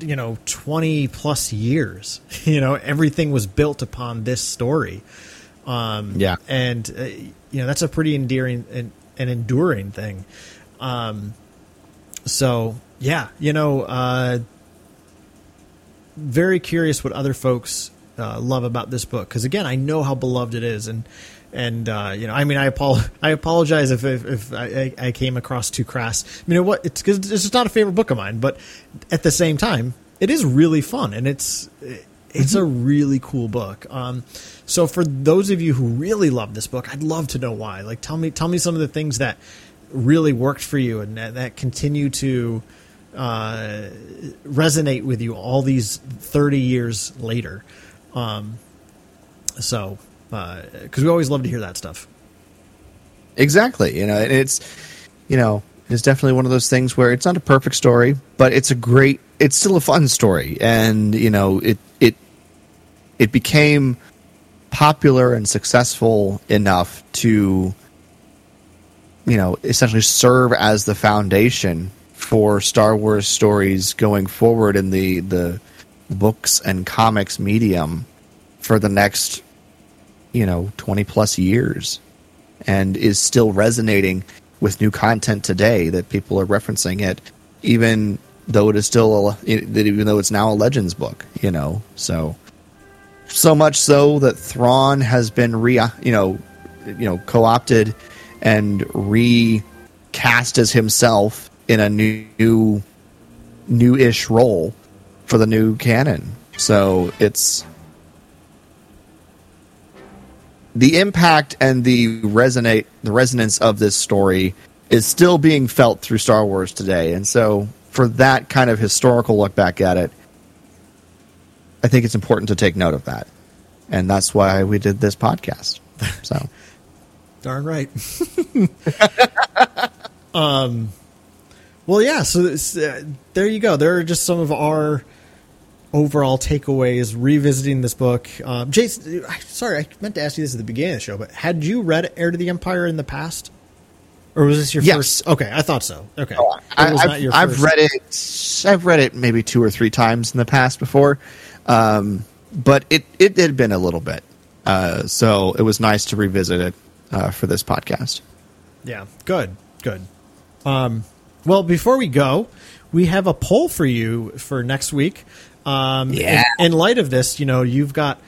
you know 20 plus years. You know everything was built upon this story. Um Yeah. and uh, you know that's a pretty endearing and, and enduring thing. Um so yeah you know uh very curious what other folks uh, love about this book. Because again I know how beloved it is. And and uh, you know I mean I apol- I apologize if if, if I, I came across too crass. You know what? It's because it's just not a favorite book of mine, but at the same time, it is really fun and it's it's a really cool book. Um, so for those of you who really love this book, I'd love to know why. Like tell me tell me some of the things that really worked for you and that, that continue to uh, resonate with you all these 30 years later. Um, so, Uh, because we always love to hear that stuff. Exactly. You know, it's you know, it's definitely one of those things where it's not a perfect story, but it's a great it's still a fun story. And, you know, it it it became popular and successful enough to you know, essentially serve as the foundation for Star Wars stories going forward in the the books and comics medium for the next you know 20 plus years and is still resonating with new content today that people are referencing it even though it is still a, even though it's now a legends book you know? So so much so that Thrawn has been re you know you know co-opted and recast as himself in a new new-ish role for the new canon. So it's the impact and the resonate the resonance of this story is still being felt through Star Wars today. And so for that kind of historical look back at it, I think it's important to take note of that. And that's why we did this podcast. So Darn right. Um, well, yeah. So uh, there you go. There are just some of our overall takeaways revisiting this book. Um, Jason, sorry, I meant to ask you this at the beginning of the show, but had you read Heir to the Empire in the past, or was this your Yes. first? Okay, I thought so. Okay, I, your I've first- read it. I've read it maybe two or three times in the past before, um, but it it had been a little bit, uh, so it was nice to revisit it uh, for this podcast. Yeah, good, good. Um, well, before we go, we have a poll for you for next week. Um, Yeah. In, in light of this, you know, you've got,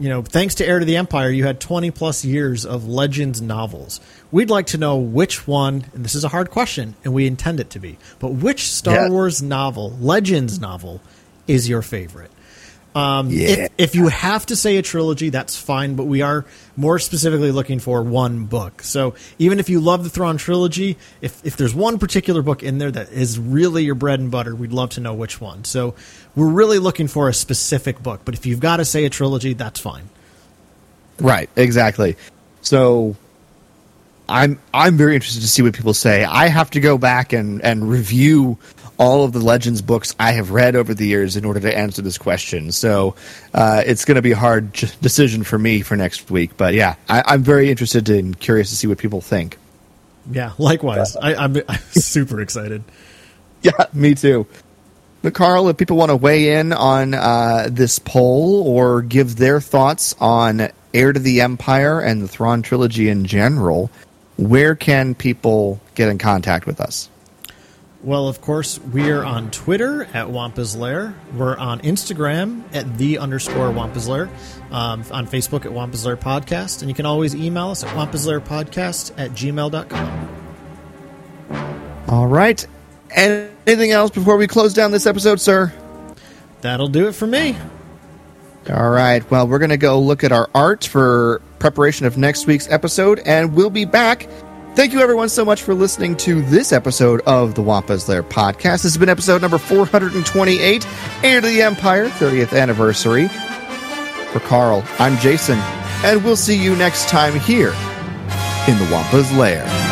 you know, thanks to Heir to the Empire, you had 20 plus years of Legends novels. We'd like to know which one, and this is a hard question, and we intend it to be, but which Star Yeah. Wars novel, Legends novel, is your favorite? Um, Yeah. if, if you have to say a trilogy, that's fine, but we are more specifically looking for one book. So even if you love the Thrawn trilogy, if, if there's one particular book in there that is really your bread and butter, we'd love to know which one. So we're really looking for a specific book, but if you've got to say a trilogy, that's fine. Right, exactly. So I'm I'm very interested to see what people say. I have to go back and and review all of the Legends books I have read over the years in order to answer this question. So uh, it's going to be a hard j- decision for me for next week. But yeah, I, I'm very interested and curious to see what people think. Yeah, likewise. I, I'm, I'm super excited. Yeah, me too. But Carl, if people want to weigh in on uh, this poll or give their thoughts on Heir to the Empire and the Thrawn trilogy in general, where can people get in contact with us? Well, of course, we are on Twitter at Wampa's Lair. We're on Instagram at the underscore Wampa's Lair. Um, on Facebook at Wampa's Lair Podcast. And you can always email us at Wampa's Lair Podcast at gmail.com. All right. Anything else before we close down this episode, sir? That'll do it for me. All right. Well, we're going to go look at our art for preparation of next week's episode, and we'll be back. Thank you, everyone, so much for listening to this episode of the Wampa's Lair podcast. This has been episode number 428, Heir to the Empire, 30th anniversary. For Carl, I'm Jason, and we'll see you next time here in the Wampa's Lair.